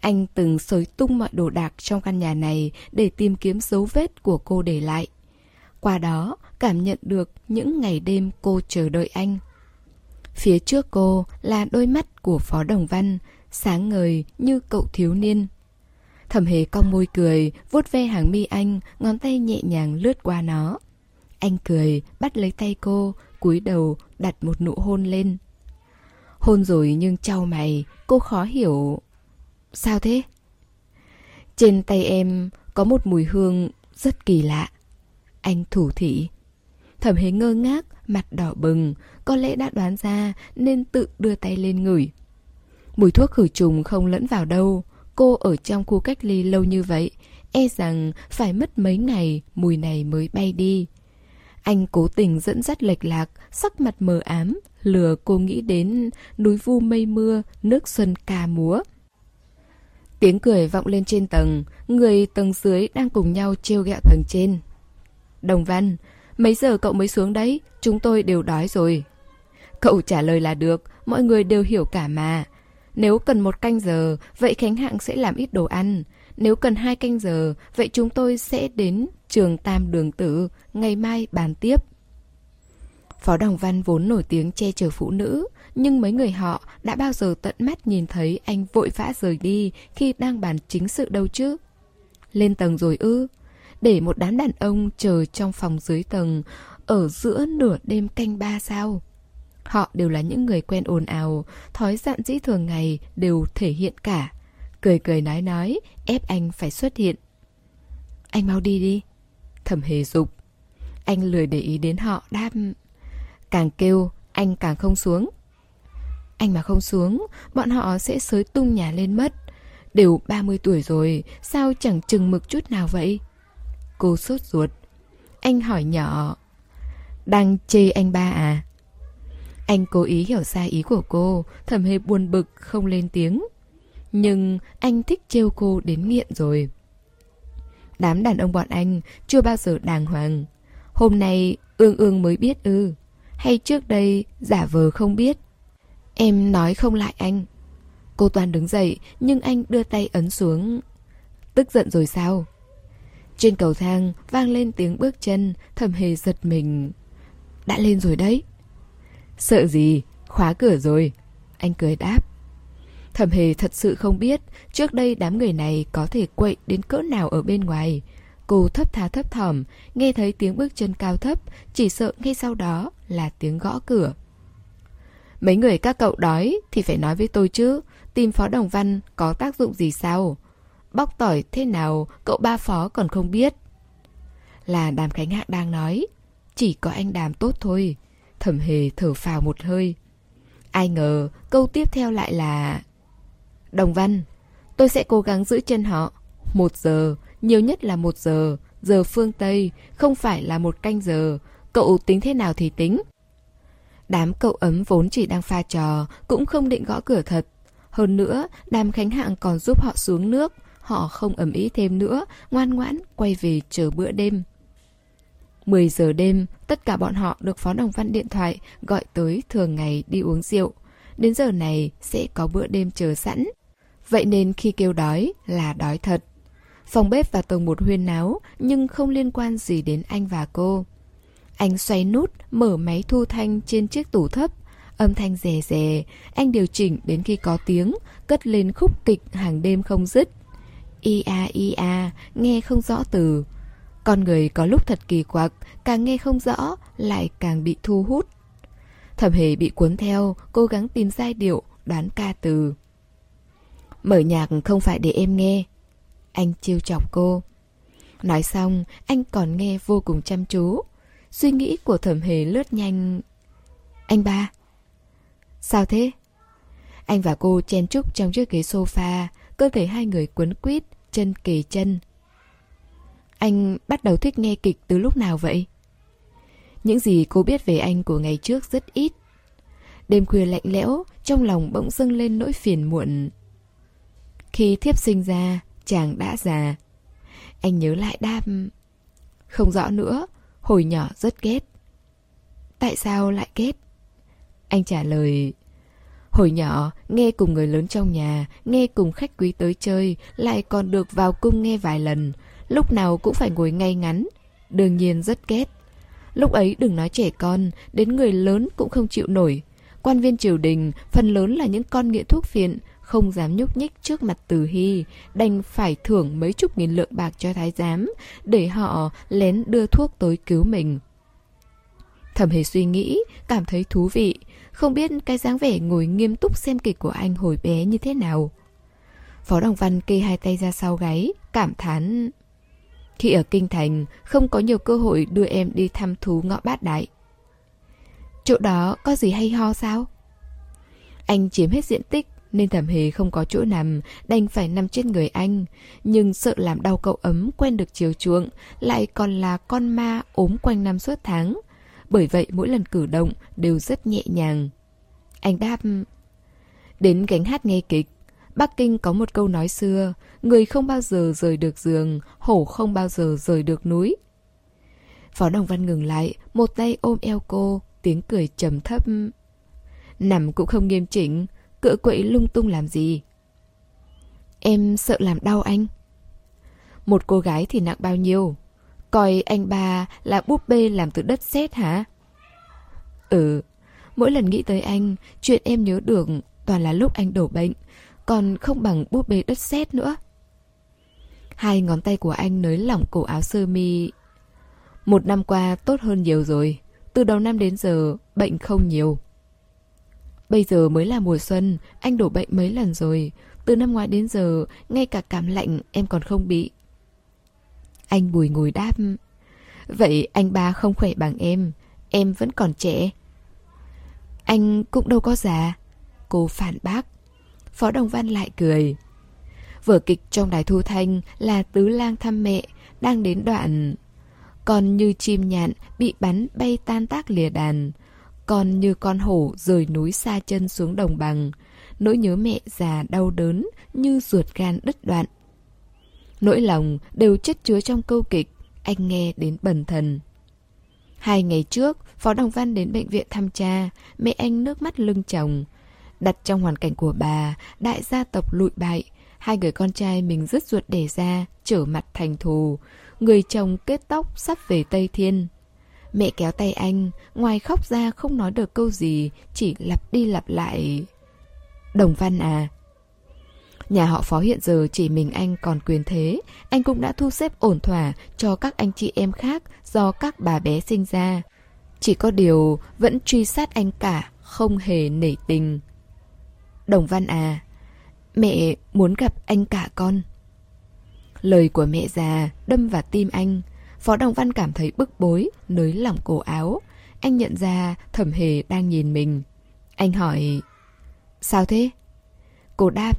Anh từng xới tung mọi đồ đạc trong căn nhà này để tìm kiếm dấu vết của cô để lại. Qua đó, cảm nhận được những ngày đêm cô chờ đợi anh. Phía trước cô là đôi mắt của Phó Đồng Văn, sáng ngời như cậu thiếu niên. Thẩm hề cong môi cười, vuốt ve hàng mi anh, ngón tay nhẹ nhàng lướt qua nó. Anh cười, bắt lấy tay cô, cúi đầu, đặt một nụ hôn lên. Hôn rồi nhưng trao mày, cô khó hiểu. Sao thế? Trên tay em có một mùi hương rất kỳ lạ. Anh thủ thị. Thẩm hề ngơ ngác, mặt đỏ bừng, có lẽ đã đoán ra nên tự đưa tay lên ngửi. Mùi thuốc khử trùng không lẫn vào đâu. Cô ở trong khu cách ly lâu như vậy, e rằng phải mất mấy ngày mùi này mới bay đi. Anh cố tình dẫn dắt lệch lạc, sắc mặt mờ ám, lừa cô nghĩ đến núi vu mây mưa, nước xuân ca múa. Tiếng cười vọng lên trên tầng, người tầng dưới đang cùng nhau trêu ghẹo tầng trên. Đồng Văn, mấy giờ cậu mới xuống đấy? Chúng tôi đều đói rồi. Cậu trả lời là được, mọi người đều hiểu cả mà. Nếu cần một canh giờ, vậy Khánh Hạng sẽ làm ít đồ ăn. Nếu cần hai canh giờ, vậy chúng tôi sẽ đến trường Tam Đường Tử, ngày mai bàn tiếp. Phó Đồng Văn vốn nổi tiếng che chở phụ nữ, nhưng mấy người họ đã bao giờ tận mắt nhìn thấy anh vội vã rời đi khi đang bàn chính sự đâu chứ? Lên tầng rồi ư? Để một đám đàn ông chờ trong phòng dưới tầng, ở giữa nửa đêm canh ba sao? Họ đều là những người quen ồn ào, thói dặn dĩ thường ngày đều thể hiện cả. Cười cười nói nói, ép anh phải xuất hiện. Anh mau đi đi. Thẩm hề dục. Anh lười để ý đến họ đáp. Càng kêu, anh càng không xuống. Anh mà không xuống, bọn họ sẽ sới tung nhà lên mất. Đều 30 tuổi rồi, sao chẳng chừng mực chút nào vậy? Cô sốt ruột. Anh hỏi nhỏ. Đang chê anh ba à? Anh cố ý hiểu sai ý của cô, thầm hề buồn bực không lên tiếng. Nhưng anh thích trêu cô đến nghiện rồi. Đám đàn ông bọn anh chưa bao giờ đàng hoàng. Hôm nay ương ương mới biết ư. Hay trước đây giả vờ không biết. Em nói không lại anh. Cô Toàn đứng dậy nhưng anh đưa tay ấn xuống. Tức giận rồi sao? Trên cầu thang vang lên tiếng bước chân, thầm hề giật mình. Đã lên rồi đấy. Sợ gì, khóa cửa rồi. Anh cười đáp. Thẩm hề thật sự không biết trước đây đám người này có thể quậy đến cỡ nào ở bên ngoài. Cô thấp thá thấp thỏm, nghe thấy tiếng bước chân cao thấp, chỉ sợ ngay sau đó là tiếng gõ cửa. Mấy người các cậu đói thì phải nói với tôi chứ, tìm Phó Đồng Văn có tác dụng gì sao? Bóc tỏi thế nào cậu ba phó còn không biết. Là đàm Khánh Hạng đang nói, chỉ có anh đàm tốt thôi. Thẩm hề thở phào một hơi. Ai ngờ câu tiếp theo lại là... Đồng Văn, tôi sẽ cố gắng giữ chân họ. Một giờ, nhiều nhất là một giờ, giờ phương Tây, không phải là một canh giờ. Cậu tính thế nào thì tính. Đám cậu ấm vốn chỉ đang pha trò, cũng không định gõ cửa thật. Hơn nữa, đàm Khánh Hạng còn giúp họ xuống nước. Họ không ẩm ý thêm nữa, ngoan ngoãn quay về chờ bữa đêm. 10 giờ đêm, tất cả bọn họ được Phó Đồng Văn điện thoại gọi tới thường ngày đi uống rượu. Đến giờ này sẽ có bữa đêm chờ sẵn. Vậy nên khi kêu đói là đói thật. Phòng bếp và tầng một huyên náo nhưng không liên quan gì đến anh và cô. Anh xoay nút, mở máy thu thanh trên chiếc tủ thấp. Âm thanh rè rè, anh điều chỉnh đến khi có tiếng, cất lên khúc kịch hàng đêm không dứt. Ia ia, nghe không rõ từ. Con người có lúc thật kỳ quặc, càng nghe không rõ, lại càng bị thu hút. Thẩm hề bị cuốn theo, cố gắng tìm giai điệu, đoán ca từ. Mở nhạc không phải để em nghe. Anh chiêu chọc cô. Nói xong, anh còn nghe vô cùng chăm chú. Suy nghĩ của thẩm hề lướt nhanh. Anh ba. Sao thế? Anh và cô chen chúc trong chiếc ghế sofa, cơ thể hai người quấn quýt, chân kề chân. Anh bắt đầu thích nghe kịch từ lúc nào vậy? Những gì cô biết về anh của ngày trước rất ít. Đêm khuya lạnh lẽo, trong lòng bỗng dâng lên nỗi phiền muộn. Khi thiếp sinh ra, chàng đã già. Anh nhớ lại đam... Không rõ nữa, hồi nhỏ rất ghét. Tại sao lại ghét? Anh trả lời... Hồi nhỏ, nghe cùng người lớn trong nhà, nghe cùng khách quý tới chơi, lại còn được vào cung nghe vài lần. Lúc nào cũng phải ngồi ngay ngắn. Đương nhiên rất ghét. Lúc ấy đừng nói trẻ con, đến người lớn cũng không chịu nổi. Quan viên triều đình, phần lớn là những con nghiện thuốc phiện, không dám nhúc nhích trước mặt Từ Hy, đành phải thưởng mấy chục nghìn lượng bạc cho thái giám, để họ lén đưa thuốc tới cứu mình. Thẩm hề suy nghĩ, cảm thấy thú vị, không biết cái dáng vẻ ngồi nghiêm túc xem kịch của anh hồi bé như thế nào. Phó Đồng Văn kê hai tay ra sau gáy, cảm thán... Khi ở Kinh Thành, không có nhiều cơ hội đưa em đi thăm thú ngõ bát đại. Chỗ đó có gì hay ho sao? Anh chiếm hết diện tích nên thẩm hề không có chỗ nằm, đành phải nằm trên người anh. Nhưng sợ làm đau cậu ấm quen được chiều chuộng, lại còn là con ma ốm quanh năm suốt tháng. Bởi vậy mỗi lần cử động đều rất nhẹ nhàng. Anh đáp... Đến gánh hát nghe kịch, Bắc Kinh có một câu nói xưa, người không bao giờ rời được giường, hổ không bao giờ rời được núi. Phó Đồng Văn ngừng lại, một tay ôm eo cô, tiếng cười trầm thấp. Nằm cũng không nghiêm chỉnh, cựa quậy lung tung làm gì. Em sợ làm đau anh. Một cô gái thì nặng bao nhiêu? Coi anh ba là búp bê làm từ đất sét hả? Ừ, mỗi lần nghĩ tới anh, chuyện em nhớ được toàn là lúc anh đổ bệnh, còn không bằng búp bê đất sét nữa. Hai ngón tay của anh nới lỏng cổ áo sơ mi. Một năm qua tốt hơn nhiều rồi. Từ đầu năm đến giờ, bệnh không nhiều. Bây giờ mới là mùa xuân, anh đổ bệnh mấy lần rồi. Từ năm ngoái đến giờ, ngay cả cảm lạnh em còn không bị. Anh bùi ngồi đáp. Vậy anh ba không khỏe bằng em, em vẫn còn trẻ. Anh cũng đâu có già. Cô phản bác. Phó Đồng Văn lại cười. Vở kịch trong đài thu thanh là Tứ lang thăm mẹ, đang đến đoạn... Còn như chim nhạn bị bắn bay tan tác lìa đàn. Còn như con hổ rời núi xa chân xuống đồng bằng. Nỗi nhớ mẹ già đau đớn như ruột gan đứt đoạn. Nỗi lòng đều chất chứa trong câu kịch, anh nghe đến bần thần. Hai ngày trước, Phó Đồng Văn đến bệnh viện thăm cha, mẹ anh nước mắt lưng chồng. Đặt trong hoàn cảnh của bà, đại gia tộc lụi bại, hai người con trai mình rứt ruột để ra, trở mặt thành thù. Người chồng kết tóc sắp về Tây Thiên. Mẹ kéo tay anh, ngoài khóc ra không nói được câu gì, chỉ lặp đi lặp lại. Đồng Văn à, Nhà họ phó hiện giờ chỉ mình anh còn quyền thế, anh cũng đã thu xếp ổn thỏa cho các anh chị em khác do các bà bé sinh ra. Chỉ có điều vẫn truy sát anh cả, không hề nể tình. Đồng Văn à, mẹ muốn gặp anh cả con. Lời của mẹ già đâm vào tim anh. Phó Đồng Văn cảm thấy bức bối, nới lỏng cổ áo. Anh nhận ra thẩm hề đang nhìn mình. Anh hỏi, sao thế? Cô đáp,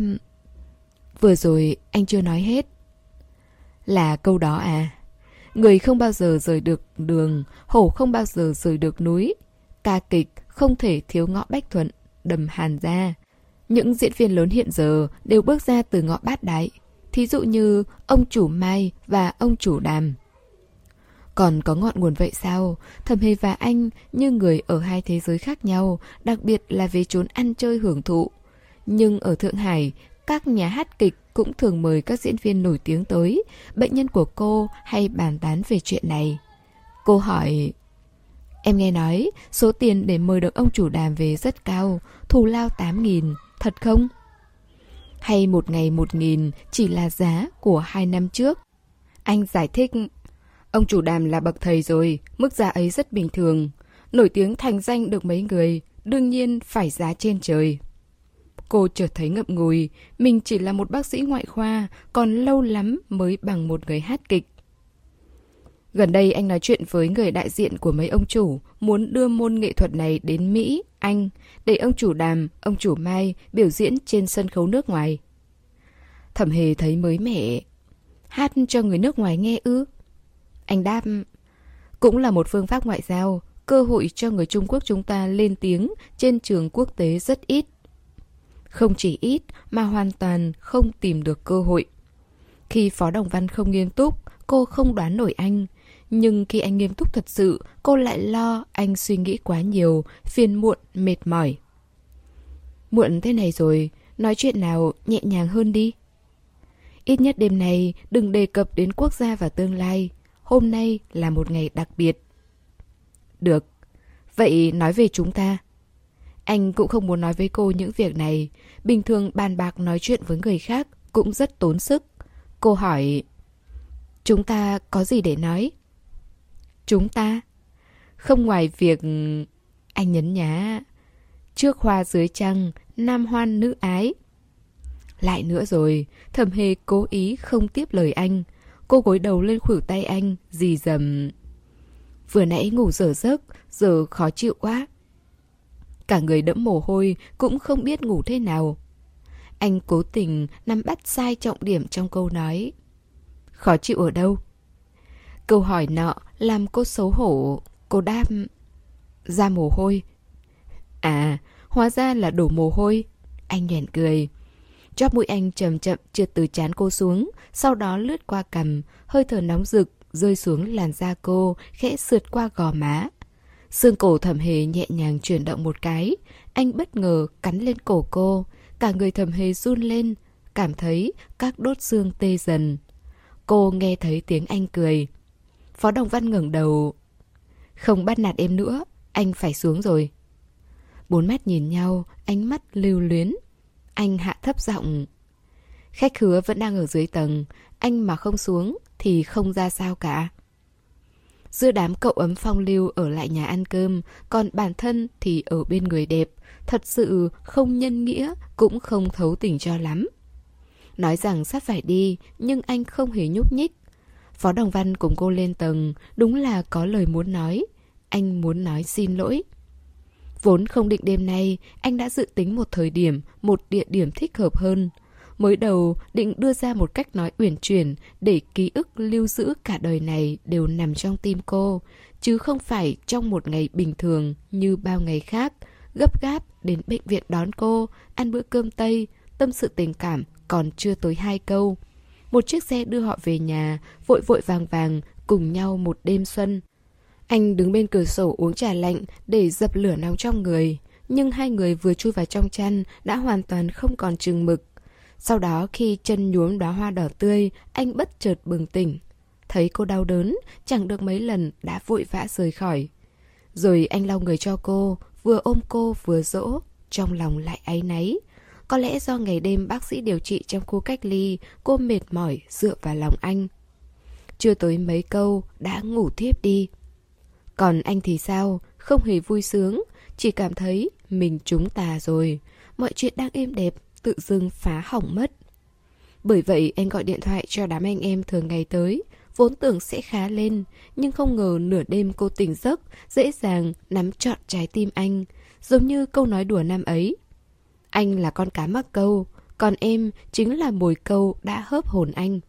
vừa rồi anh chưa nói hết. Là câu đó à? Người không bao giờ rời được đường, hổ không bao giờ rời được núi. Ca kịch không thể thiếu ngõ Bách Thuận, đầm hàn ra. Những diễn viên lớn hiện giờ đều bước ra từ ngõ bát đại, thí dụ như ông chủ Mai và ông chủ Đàm. Còn có ngọn nguồn vậy sao? Thẩm Hề và anh như người ở hai thế giới khác nhau, đặc biệt là về chốn ăn chơi hưởng thụ. Nhưng ở Thượng Hải, các nhà hát kịch cũng thường mời các diễn viên nổi tiếng tới. Bệnh nhân của cô hay bàn tán về chuyện này. Cô hỏi... Em nghe nói, số tiền để mời được ông chủ đàm về rất cao, thù lao 8.000, thật không? Hay một ngày 1.000 chỉ là giá của hai năm trước? Anh giải thích, ông chủ đàm là bậc thầy rồi, mức giá ấy rất bình thường. Nổi tiếng thành danh được mấy người, đương nhiên phải giá trên trời. Cô chợt thấy ngậm ngùi, mình chỉ là một bác sĩ ngoại khoa, còn lâu lắm mới bằng một người hát kịch. Gần đây anh nói chuyện với người đại diện của mấy ông chủ, muốn đưa môn nghệ thuật này đến Mỹ, anh, để ông chủ đàm, ông chủ Mai biểu diễn trên sân khấu nước ngoài. Thẩm hề thấy mới mẻ. Hát cho người nước ngoài nghe ư? Anh đáp, cũng là một phương pháp ngoại giao, cơ hội cho người Trung Quốc chúng ta lên tiếng trên trường quốc tế rất ít. Không chỉ ít mà hoàn toàn không tìm được cơ hội. Khi Phó Đồng Văn không nghiêm túc, cô không đoán nổi anh. Nhưng khi anh nghiêm túc thật sự, cô lại lo anh suy nghĩ quá nhiều, phiền muộn, mệt mỏi. Muộn thế này rồi, nói chuyện nào nhẹ nhàng hơn đi. Ít nhất đêm này đừng đề cập đến quốc gia và tương lai. Hôm nay là một ngày đặc biệt. Được. Vậy nói về chúng ta. Anh cũng không muốn nói với cô những việc này. Bình thường bàn bạc nói chuyện với người khác cũng rất tốn sức. Cô hỏi... Chúng ta có gì để nói? Chúng ta? Không ngoài việc... Anh nhấn nhá. Trước hoa dưới trăng, nam hoan nữ ái. Lại nữa rồi, thẩm hề cố ý không tiếp lời anh. Cô gối đầu lên khuỷu tay anh, dì dầm. Vừa nãy ngủ dở giấc, giờ khó chịu quá. Cả người đẫm mồ hôi, cũng không biết ngủ thế nào. Anh cố tình nắm bắt sai trọng điểm trong câu nói. Khó chịu ở đâu? Câu hỏi nọ làm cô xấu hổ. Cô đáp... Ra mồ hôi. À, hóa ra là đổ mồ hôi. Anh nhoẻn cười. Chóp mũi anh chậm chậm trượt từ chán cô xuống, sau đó lướt qua cằm, hơi thở nóng rực, rơi xuống làn da cô, khẽ sượt qua gò má. Xương cổ thẩm hề nhẹ nhàng chuyển động một cái, anh bất ngờ cắn lên cổ cô, cả người thẩm hề run lên, cảm thấy các đốt xương tê dần. Cô nghe thấy tiếng anh cười. Phó Đồng Văn ngẩng đầu. Không bắt nạt em nữa, anh phải xuống rồi. Bốn mắt nhìn nhau, ánh mắt lưu luyến. Anh hạ thấp giọng. Khách khứa vẫn đang ở dưới tầng, anh mà không xuống thì không ra sao cả. Giữa đám cậu ấm phong lưu ở lại nhà ăn cơm, còn bản thân thì ở bên người đẹp, thật sự không nhân nghĩa, cũng không thấu tình cho lắm. Nói rằng sắp phải đi, nhưng anh không hề nhúc nhích. Phó Đồng Văn cùng cô lên tầng, đúng là có lời muốn nói. Anh muốn nói xin lỗi. Vốn không định đêm nay, anh đã dự tính một thời điểm, một địa điểm thích hợp hơn. Mới đầu định đưa ra một cách nói uyển chuyển để ký ức lưu giữ cả đời này đều nằm trong tim cô, chứ không phải trong một ngày bình thường như bao ngày khác, gấp gáp đến bệnh viện đón cô, ăn bữa cơm Tây, tâm sự tình cảm còn chưa tới hai câu. Một chiếc xe đưa họ về nhà, vội vội vàng vàng, cùng nhau một đêm xuân. Anh đứng bên cửa sổ uống trà lạnh để dập lửa nóng trong người. Nhưng hai người vừa chui vào trong chăn đã hoàn toàn không còn chừng mực. Sau đó khi chân nhuốm đóa hoa đỏ tươi, anh bất chợt bừng tỉnh. Thấy cô đau đớn, chẳng được mấy lần đã vội vã rời khỏi. Rồi anh lau người cho cô, vừa ôm cô vừa dỗ, trong lòng lại áy náy có lẽ do ngày đêm bác sĩ điều trị trong khu cách ly, cô mệt mỏi dựa vào lòng anh. Chưa tới mấy câu, đã ngủ thiếp đi. Còn anh thì sao? Không hề vui sướng, chỉ cảm thấy mình trúng tà rồi. Mọi chuyện đang êm đẹp, tự dưng phá hỏng mất. Bởi vậy anh gọi điện thoại cho đám anh em thường ngày tới, vốn tưởng sẽ khá lên, nhưng không ngờ nửa đêm cô tỉnh giấc, dễ dàng nắm trọn trái tim anh, giống như câu nói đùa năm ấy. Anh là con cá mắc câu, còn em chính là mồi câu đã hớp hồn anh.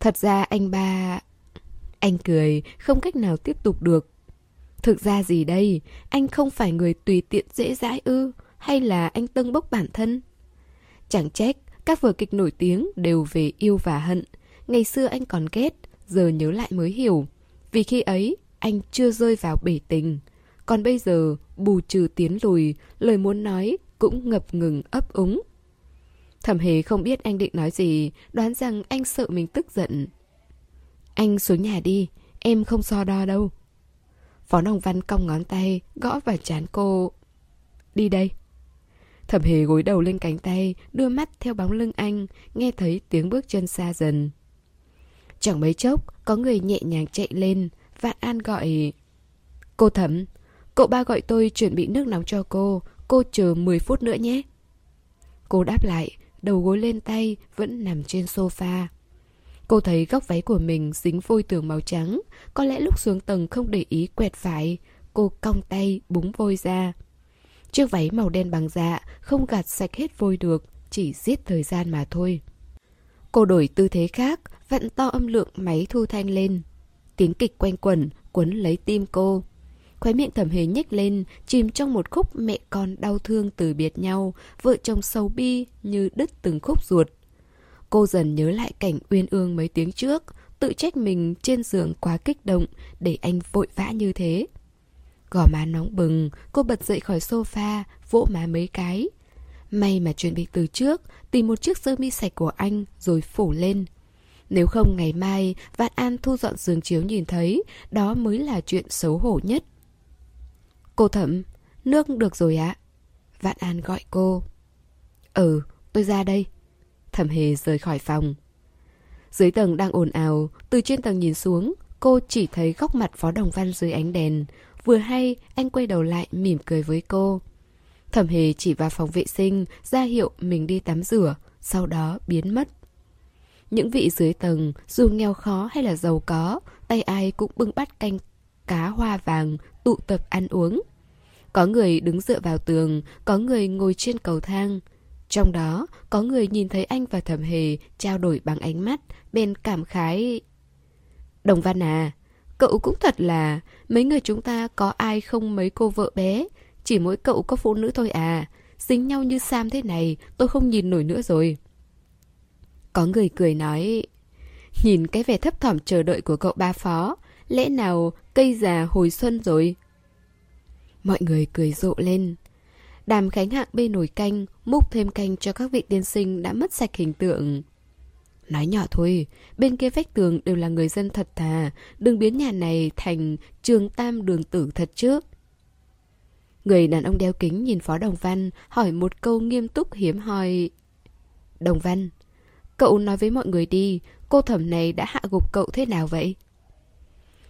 Thật ra anh ba... Anh cười, không cách nào tiếp tục được. Thực ra gì đây, anh không phải người tùy tiện dễ dãi ư, hay là anh tâng bốc bản thân? Chẳng trách, các vở kịch nổi tiếng đều về yêu và hận. Ngày xưa anh còn ghét, giờ nhớ lại mới hiểu. Vì khi ấy, anh chưa rơi vào bể tình. Còn bây giờ, bù trừ tiến lùi, lời muốn nói cũng ngập ngừng ấp úng. Thẩm hề không biết anh định nói gì, đoán rằng anh sợ mình tức giận. Anh xuống nhà đi, em không so đo đâu. Phó Đồng Văn cong ngón tay, gõ vào chán cô. Đi đây. Thẩm hề gối đầu lên cánh tay, đưa mắt theo bóng lưng anh, nghe thấy tiếng bước chân xa dần. Chẳng mấy chốc, có người nhẹ nhàng chạy lên, Vạn An gọi... Cô Thẩm, cậu ba gọi tôi chuẩn bị nước nóng cho cô, cô chờ 10 phút nữa nhé. Cô đáp lại, đầu gối lên tay, vẫn nằm trên sofa. Cô thấy góc váy của mình dính vôi tường màu trắng, có lẽ lúc xuống tầng không để ý quẹt phải. Cô cong tay, búng vôi ra. Chiếc váy màu đen bằng dạ, không gạt sạch hết vôi được, chỉ giết thời gian mà thôi. Cô đổi tư thế khác, vặn to âm lượng máy thu thanh lên. Tiếng kịch quanh quẩn, quấn lấy tim cô. Khóe miệng thẩm hề nhếch lên, chìm trong một khúc mẹ con đau thương từ biệt nhau, vợ chồng sầu bi như đứt từng khúc ruột. Cô dần nhớ lại cảnh uyên ương mấy tiếng trước, tự trách mình trên giường quá kích động để anh vội vã như thế. Gò má nóng bừng, cô bật dậy khỏi sofa, vỗ má mấy cái. May mà chuẩn bị từ trước, tìm một chiếc sơ mi sạch của anh rồi phủ lên. Nếu không ngày mai, Vạn An thu dọn giường chiếu nhìn thấy, đó mới là chuyện xấu hổ nhất. Cô thẩm, nước được rồi ạ. Vạn An gọi cô. Ừ, tôi ra đây. Thẩm hề rời khỏi phòng. Dưới tầng đang ồn ào, từ trên tầng nhìn xuống, cô chỉ thấy góc mặt Phó Đồng Văn dưới ánh đèn. Vừa hay, anh quay đầu lại mỉm cười với cô. Thẩm hề chỉ vào phòng vệ sinh, ra hiệu mình đi tắm rửa, sau đó biến mất. Những vị dưới tầng, dù nghèo khó hay là giàu có, tay ai cũng bưng bát canh cá hoa vàng, tụ tập ăn uống. Có người đứng dựa vào tường, có người ngồi trên cầu thang. Trong đó, có người nhìn thấy anh và thẩm hề trao đổi bằng ánh mắt, bên cảm khái. Đồng Văn à, cậu cũng thật là, mấy người chúng ta có ai không mấy cô vợ bé, chỉ mỗi cậu có phụ nữ thôi à. Dính nhau như Sam thế này, tôi không nhìn nổi nữa rồi. Có người cười nói, nhìn cái vẻ thấp thỏm chờ đợi của cậu ba phó, lẽ nào cây già hồi xuân rồi? Mọi người cười rộ lên. Đàm Khánh Hạng bê nồi canh, múc thêm canh cho các vị tiên sinh đã mất sạch hình tượng. Nói nhỏ thôi, bên kia vách tường đều là người dân thật thà, đừng biến nhà này thành trường tam đường tử thật trước. Người đàn ông đeo kính nhìn Phó Đồng Văn, hỏi một câu nghiêm túc hiếm hoi. Đồng Văn, cậu nói với mọi người đi, cô thẩm này đã hạ gục cậu thế nào vậy?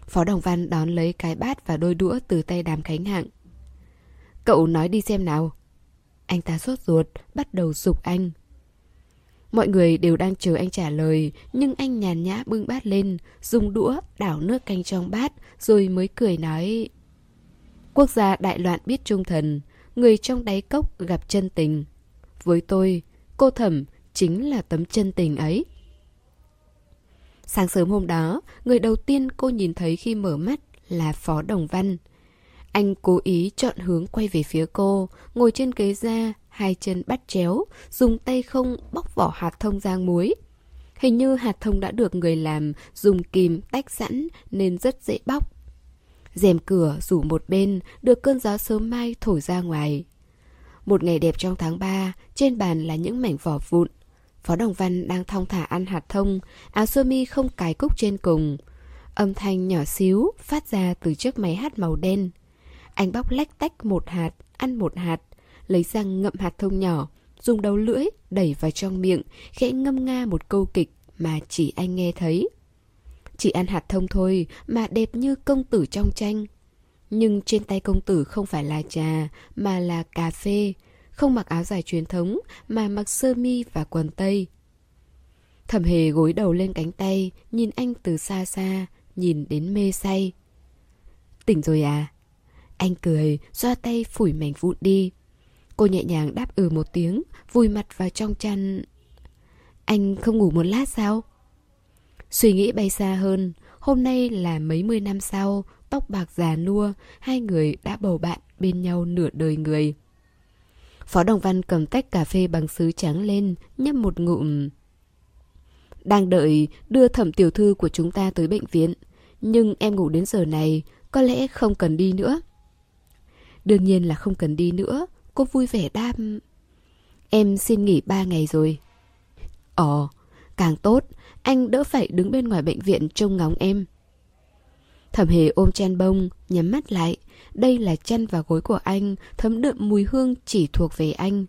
Phó Đồng Văn đón lấy cái bát và đôi đũa từ tay đàm khánh hạng. Cậu nói đi xem nào. Anh ta sốt ruột, bắt đầu dục anh. Mọi người đều đang chờ anh trả lời, nhưng anh nhàn nhã bưng bát lên, dùng đũa đảo nước canh trong bát, rồi mới cười nói... Quốc gia đại loạn biết trung thần, người trong đáy cốc gặp chân tình. Với tôi, cô thẩm chính là tấm chân tình ấy. Sáng sớm hôm đó, người đầu tiên cô nhìn thấy khi mở mắt là Phó Đồng Văn. Anh cố ý chọn hướng quay về phía cô, ngồi trên ghế da, hai chân bắt chéo, dùng tay không bóc vỏ hạt thông rang muối. Hình như hạt thông đã được người làm dùng kìm tách sẵn nên rất dễ bóc. rèm cửa rủ một bên, được cơn gió sớm mai thổi ra ngoài. Một ngày đẹp trong tháng 3, trên bàn là những mảnh vỏ vụn. Phó Đồng Văn đang thong thả ăn hạt thông, áo sơ mi không cài cúc trên cùng. Âm thanh nhỏ xíu phát ra từ chiếc máy hát màu đen. Anh bóc lách tách một hạt, ăn một hạt, lấy răng ngậm hạt thông nhỏ, dùng đầu lưỡi đẩy vào trong miệng, khẽ ngâm nga một câu kịch mà chỉ anh nghe thấy. Chỉ ăn hạt thông thôi mà đẹp như công tử trong tranh. Nhưng trên tay công tử không phải là trà mà là cà phê, không mặc áo dài truyền thống mà mặc sơ mi và quần tây. Thẩm hề gối đầu lên cánh tay, nhìn anh từ xa xa, nhìn đến mê say. Tỉnh rồi à? Anh cười, xoa tay phủi mảnh vụn đi. Cô nhẹ nhàng đáp ừ một tiếng, vùi mặt vào trong chăn. Anh không ngủ một lát sao? Suy nghĩ bay xa hơn, hôm nay là mấy mươi năm sau, tóc bạc già nua, hai người đã bầu bạn bên nhau nửa đời người. Phó Đồng Văn cầm tách cà phê bằng sứ trắng lên, nhấp một ngụm. Đang đợi đưa thẩm tiểu thư của chúng ta tới bệnh viện, nhưng em ngủ đến giờ này, có lẽ không cần đi nữa. Đương nhiên là không cần đi nữa, cô vui vẻ đam. Em xin nghỉ ba ngày rồi. Ồ, càng tốt, anh đỡ phải đứng bên ngoài bệnh viện trông ngóng em. Thẩm hề ôm chăn bông, nhắm mắt lại. Đây là chân và gối của anh, thấm đượm mùi hương chỉ thuộc về anh.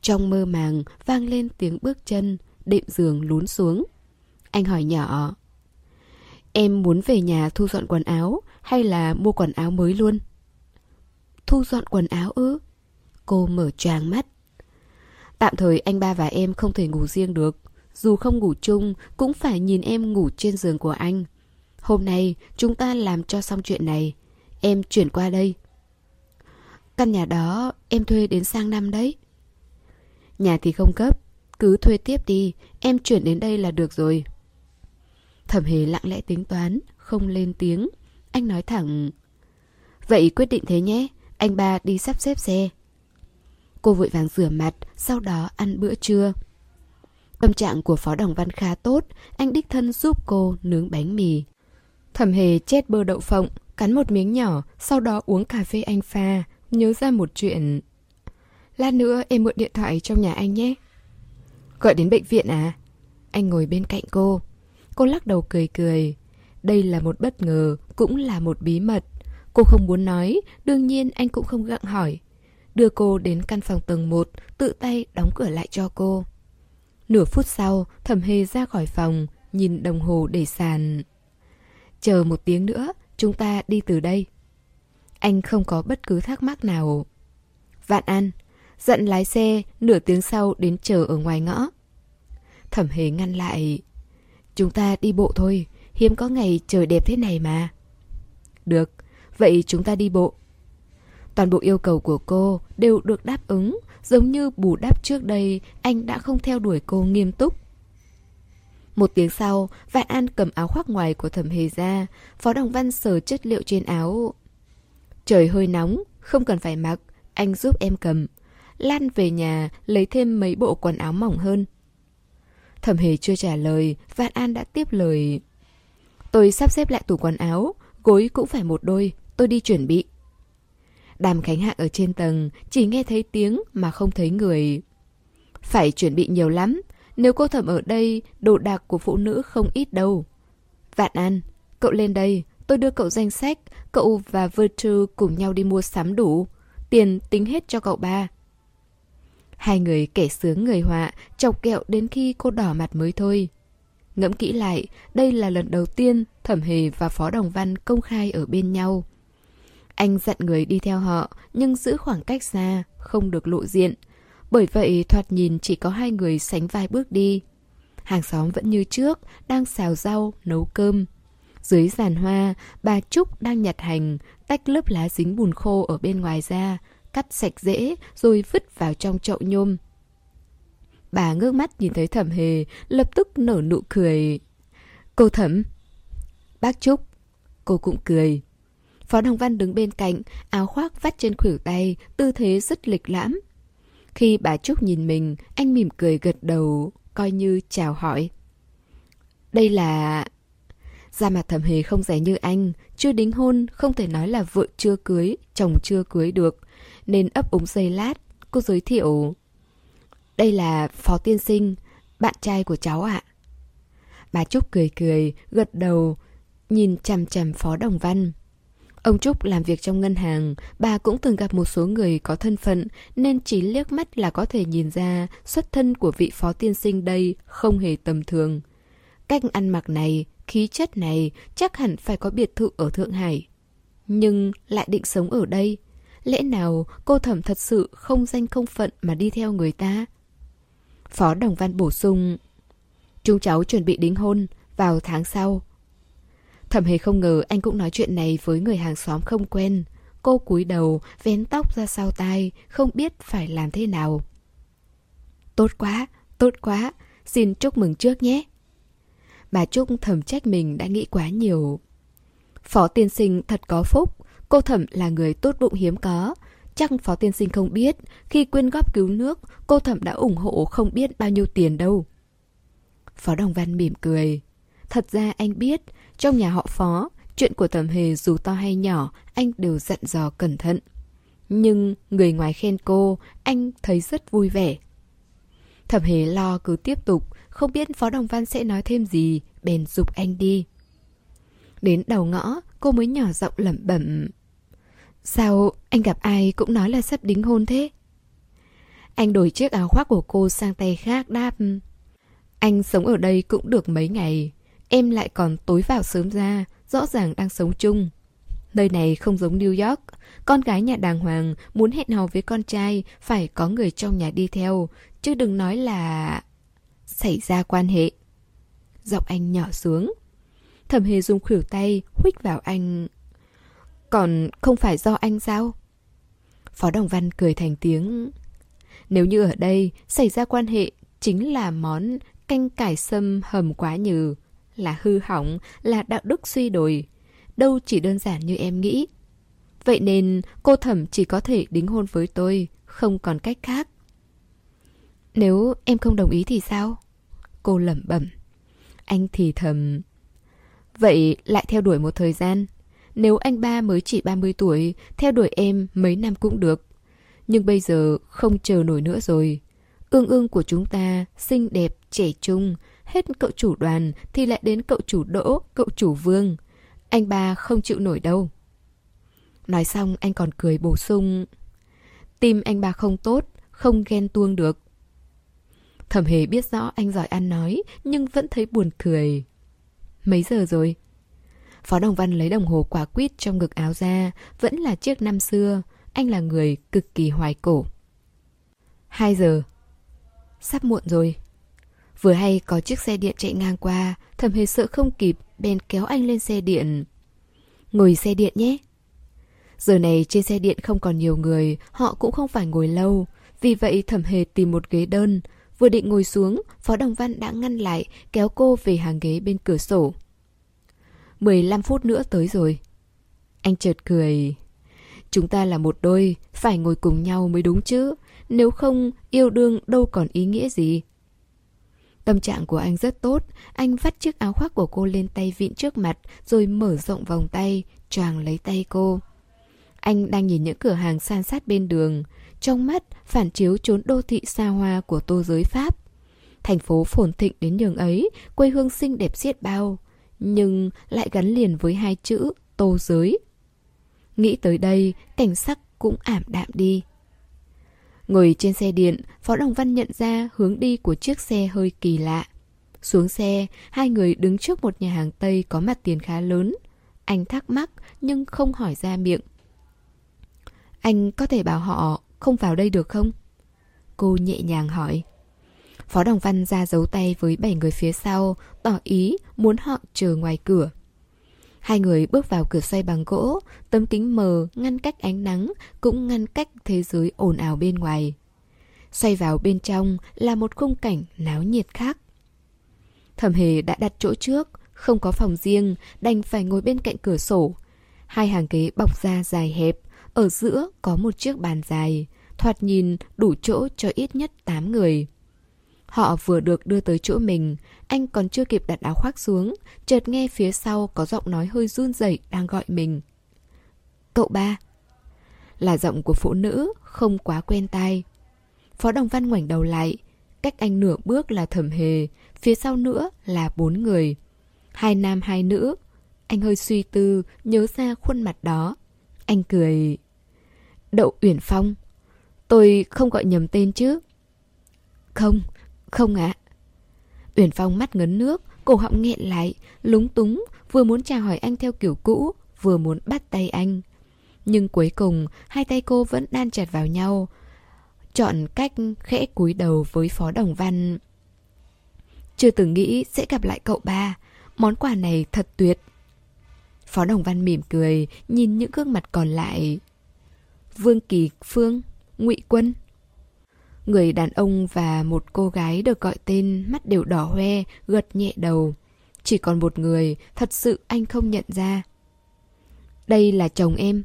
Trong mơ màng vang lên tiếng bước chân, đệm giường lún xuống. Anh hỏi nhỏ. Em muốn về nhà thu dọn quần áo hay là mua quần áo mới luôn? Thu dọn quần áo ư? Cô mở choàng mắt. Tạm thời anh ba và em không thể ngủ riêng được. Dù không ngủ chung, cũng phải nhìn em ngủ trên giường của anh. Hôm nay, chúng ta làm cho xong chuyện này. Em chuyển qua đây. Căn nhà đó em thuê đến sang năm đấy. Nhà thì không cấp, cứ thuê tiếp đi, em chuyển đến đây là được rồi. Thẩm hề lặng lẽ tính toán, không lên tiếng. Anh nói thẳng. Vậy quyết định thế nhé, anh ba đi sắp xếp xe. Cô vội vàng rửa mặt, sau đó ăn bữa trưa. Tâm trạng của Phó Đồng Văn khá tốt, anh đích thân giúp cô nướng bánh mì. Thẩm hề chết bơ đậu phộng, cắn một miếng nhỏ, sau đó uống cà phê anh pha, nhớ ra một chuyện. Lát nữa em mượn điện thoại trong nhà anh nhé. Gọi đến bệnh viện à? Anh ngồi bên cạnh cô. Cô lắc đầu cười cười. Đây là một bất ngờ, cũng là một bí mật. Cô không muốn nói, đương nhiên anh cũng không gặng hỏi. Đưa cô đến căn phòng tầng 1, tự tay đóng cửa lại cho cô. Nửa phút sau, thẩm hề ra khỏi phòng, nhìn đồng hồ để sàn. Chờ một tiếng nữa, chúng ta đi từ đây. Anh không có bất cứ thắc mắc nào. Vạn An, dặn lái xe nửa tiếng sau đến chờ ở ngoài ngõ. Thẩm hề ngăn lại. Chúng ta đi bộ thôi, hiếm có ngày trời đẹp thế này mà. Được, vậy chúng ta đi bộ. Toàn bộ yêu cầu của cô đều được đáp ứng, giống như bù đắp trước đây anh đã không theo đuổi cô nghiêm túc. Một tiếng sau, Vạn An cầm áo khoác ngoài của thẩm hề ra, Phó Đồng Văn sờ chất liệu trên áo. Trời hơi nóng, không cần phải mặc, anh giúp em cầm. Lan về nhà, lấy thêm mấy bộ quần áo mỏng hơn. Thẩm hề chưa trả lời, Vạn An đã tiếp lời. Tôi sắp xếp lại tủ quần áo, gối cũng phải một đôi, tôi đi chuẩn bị. Đàm Khánh Hạng ở trên tầng, chỉ nghe thấy tiếng mà không thấy người. Phải chuẩn bị nhiều lắm, nếu cô thẩm ở đây, đồ đạc của phụ nữ không ít đâu. Vạn An, cậu lên đây, tôi đưa cậu danh sách, cậu và Virtue cùng nhau đi mua sắm đủ. Tiền tính hết cho cậu ba. Hai người kẻ sướng người họa, chọc kẹo đến khi cô đỏ mặt mới thôi. Ngẫm kỹ lại, đây là lần đầu tiên Thẩm Hề và Phó Đồng Văn công khai ở bên nhau. Anh dặn người đi theo họ, nhưng giữ khoảng cách xa, không được lộ diện. Bởi vậy thoạt nhìn chỉ có hai người sánh vai bước đi. Hàng xóm vẫn như trước, đang xào rau, nấu cơm. Dưới giàn hoa, bà Trúc đang nhặt hành, tách lớp lá dính bùn khô ở bên ngoài ra, cắt sạch dễ rồi vứt vào trong chậu nhôm. Bà ngước mắt nhìn thấy thẩm hề, lập tức nở nụ cười. Cô thẩm. Bác Trúc. Cô cũng cười. Phó Đồng Văn đứng bên cạnh, áo khoác vắt trên khuỷu tay, tư thế rất lịch lãm. Khi bà Trúc nhìn mình, anh mỉm cười gật đầu, coi như chào hỏi. Đây là... ra mặt thẩm hề không rẻ như anh, chưa đính hôn, không thể nói là vợ chưa cưới, chồng chưa cưới được, nên ấp úng giây lát, cô giới thiệu. Đây là Phó Tiên Sinh, bạn trai của cháu ạ. Bà Trúc cười cười, gật đầu, nhìn chằm chằm Phó Đồng Văn. Ông Trúc làm việc trong ngân hàng, bà cũng từng gặp một số người có thân phận nên chỉ liếc mắt là có thể nhìn ra xuất thân của vị phó tiên sinh đây không hề tầm thường. Cách ăn mặc này, khí chất này chắc hẳn phải có biệt thự ở Thượng Hải. Nhưng lại định sống ở đây. Lẽ nào cô thẩm thật sự không danh không phận mà đi theo người ta? Phó Đồng Văn bổ sung Chúng cháu chuẩn bị đính hôn vào tháng sau. Thẩm hề không ngờ anh cũng nói chuyện này với người hàng xóm không quen. Cô cúi đầu, vén tóc ra sau tai, không biết phải làm thế nào. Tốt quá, tốt quá, xin chúc mừng trước nhé. Bà Trúc thầm trách mình đã nghĩ quá nhiều. Phó tiên sinh thật có phúc, cô thẩm là người tốt bụng hiếm có. Chắc phó tiên sinh không biết, khi quyên góp cứu nước, cô thẩm đã ủng hộ không biết bao nhiêu tiền đâu. Phó Đồng Văn mỉm cười. Thật ra anh biết, trong nhà họ Phó, chuyện của thẩm hề dù to hay nhỏ, anh đều dặn dò cẩn thận. Nhưng người ngoài khen cô, anh thấy rất vui vẻ. Thẩm hề lo cứ tiếp tục, không biết Phó Đồng Văn sẽ nói thêm gì, bèn dục anh đi. Đến đầu ngõ, cô mới nhỏ giọng lẩm bẩm. Sao anh gặp ai cũng nói là sắp đính hôn thế? Anh đổi chiếc áo khoác của cô sang tay khác đáp. Anh sống ở đây cũng được mấy ngày. Em lại còn tối vào sớm ra, rõ ràng đang sống chung. Nơi này không giống New York. Con gái nhà đàng hoàng muốn hẹn hò với con trai phải có người trong nhà đi theo, chứ đừng nói là... xảy ra quan hệ. Giọng anh nhỏ xuống. Thẩm hề dùng khuỷu tay huých vào anh. Còn không phải do anh sao? Phó Đồng Văn cười thành tiếng. Nếu như ở đây xảy ra quan hệ chính là món canh cải sâm hầm quá nhừ, là hư hỏng, là đạo đức suy đồi. Đâu chỉ đơn giản như em nghĩ. Vậy nên cô thẩm chỉ có thể đính hôn với tôi, không còn cách khác. Nếu em không đồng ý thì sao? Cô lẩm bẩm. Anh thì thầm. Vậy lại theo đuổi một thời gian. Nếu anh ba mới chỉ 30 tuổi, theo đuổi em mấy năm cũng được. Nhưng bây giờ không chờ nổi nữa rồi. Ương ương của chúng ta xinh đẹp, trẻ trung, hết cậu chủ đoàn thì lại đến cậu chủ đỗ, cậu chủ vương. Anh ba không chịu nổi đâu. Nói xong anh còn cười bổ sung. Tim anh ba không tốt, không ghen tuông được. Thẩm hề biết rõ anh giỏi ăn nói, nhưng vẫn thấy buồn cười. Mấy giờ rồi? Phó Đồng Văn lấy đồng hồ quả quýt trong ngực áo ra, vẫn là chiếc năm xưa. Anh là người cực kỳ hoài cổ. Hai giờ. Sắp muộn rồi. Vừa hay có chiếc xe điện chạy ngang qua, thầm hề sợ không kịp, bèn kéo anh lên xe điện. Ngồi xe điện nhé. Giờ này trên xe điện không còn nhiều người, họ cũng không phải ngồi lâu. Vì vậy thẩm hề tìm một ghế đơn. Vừa định ngồi xuống, Phó Đồng Văn đã ngăn lại, kéo cô về hàng ghế bên cửa sổ. 15 phút nữa tới rồi. Anh chợt cười. Chúng ta là một đôi, phải ngồi cùng nhau mới đúng chứ. Nếu không, yêu đương đâu còn ý nghĩa gì. Tâm trạng của anh rất tốt, anh vắt chiếc áo khoác của cô lên tay vịn trước mặt, rồi mở rộng vòng tay, choàng lấy tay cô. Anh đang nhìn những cửa hàng san sát bên đường, trong mắt phản chiếu chốn đô thị xa hoa của tô giới Pháp. Thành phố phồn thịnh đến nhường ấy, quê hương xinh đẹp xiết bao, nhưng lại gắn liền với hai chữ tô giới. Nghĩ tới đây, cảnh sắc cũng ảm đạm đi. Ngồi trên xe điện, Phó Đồng Văn nhận ra hướng đi của chiếc xe hơi kỳ lạ. Xuống xe, hai người đứng trước một nhà hàng Tây có mặt tiền khá lớn. Anh thắc mắc nhưng không hỏi ra miệng. Anh có thể bảo họ không vào đây được không? Cô nhẹ nhàng hỏi. Phó Đồng Văn ra dấu tay với bảy người phía sau, tỏ ý muốn họ chờ ngoài cửa. Hai người bước vào cửa xoay bằng gỗ, tấm kính mờ ngăn cách ánh nắng, cũng ngăn cách thế giới ồn ào bên ngoài. Xoay vào bên trong là một khung cảnh náo nhiệt khác. Thẩm hề đã đặt chỗ trước, không có phòng riêng, đành phải ngồi bên cạnh cửa sổ. Hai hàng ghế bọc ra dài hẹp, ở giữa có một chiếc bàn dài, thoạt nhìn đủ chỗ cho ít nhất 8 người. Họ vừa được đưa tới chỗ mình, anh còn chưa kịp đặt áo khoác xuống, chợt nghe phía sau có giọng nói hơi run rẩy đang gọi mình. Cậu ba. Là giọng của phụ nữ, không quá quen tai. Phó Đồng Văn ngoảnh đầu lại, cách anh nửa bước là thẩm hề, phía sau nữa là bốn người. Hai nam hai nữ, Anh hơi suy tư, nhớ ra khuôn mặt đó. Anh cười. Đậu Uyển Phong. Tôi không gọi nhầm tên chứ? Không, không ạ. À. Uyển Phong mắt ngấn nước, cổ họng nghẹn lại, lúng túng, vừa muốn chào hỏi anh theo kiểu cũ, vừa muốn bắt tay anh. Nhưng cuối cùng, hai tay cô vẫn đan chặt vào nhau. Chọn cách khẽ cúi đầu với Phó Đồng Văn. Chưa từng nghĩ sẽ gặp lại cậu ba. Món quà này thật tuyệt. Phó Đồng Văn mỉm cười, nhìn những gương mặt còn lại. Vương Kỳ Phương, Ngụy Quân. Người đàn ông và một cô gái được gọi tên mắt đều đỏ hoe, gật nhẹ đầu. Chỉ còn một người, thật sự anh không nhận ra. Đây là chồng em.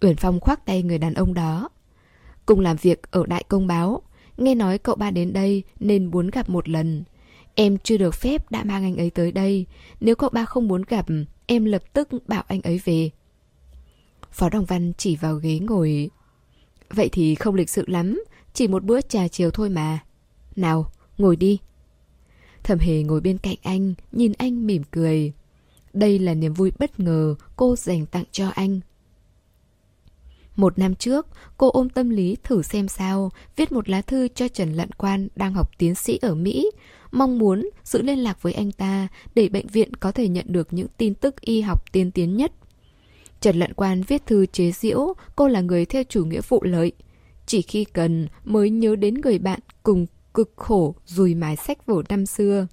Uyển Phong khoác tay người đàn ông đó. Cùng làm việc ở Đại Công Báo. Nghe nói cậu ba đến đây nên muốn gặp một lần. Em chưa được phép đã mang anh ấy tới đây. Nếu cậu ba không muốn gặp, em lập tức bảo anh ấy về. Phó Đồng Văn chỉ vào ghế ngồi. Vậy thì không lịch sự lắm, chỉ một bữa trà chiều thôi mà. Nào, ngồi đi. Thẩm Hề ngồi bên cạnh anh, nhìn anh mỉm cười. Đây là niềm vui bất ngờ cô dành tặng cho anh. Một năm trước, cô ôm tâm lý thử xem sao, viết một lá thư cho Trần Lận Quan đang học tiến sĩ ở Mỹ, mong muốn giữ liên lạc với anh ta để bệnh viện có thể nhận được những tin tức y học tiên tiến nhất. Trần Lận Quan viết thư chế giễu cô là người theo chủ nghĩa vụ lợi. Chỉ khi cần mới nhớ đến người bạn cùng cực khổ rùi mái sách vở năm xưa.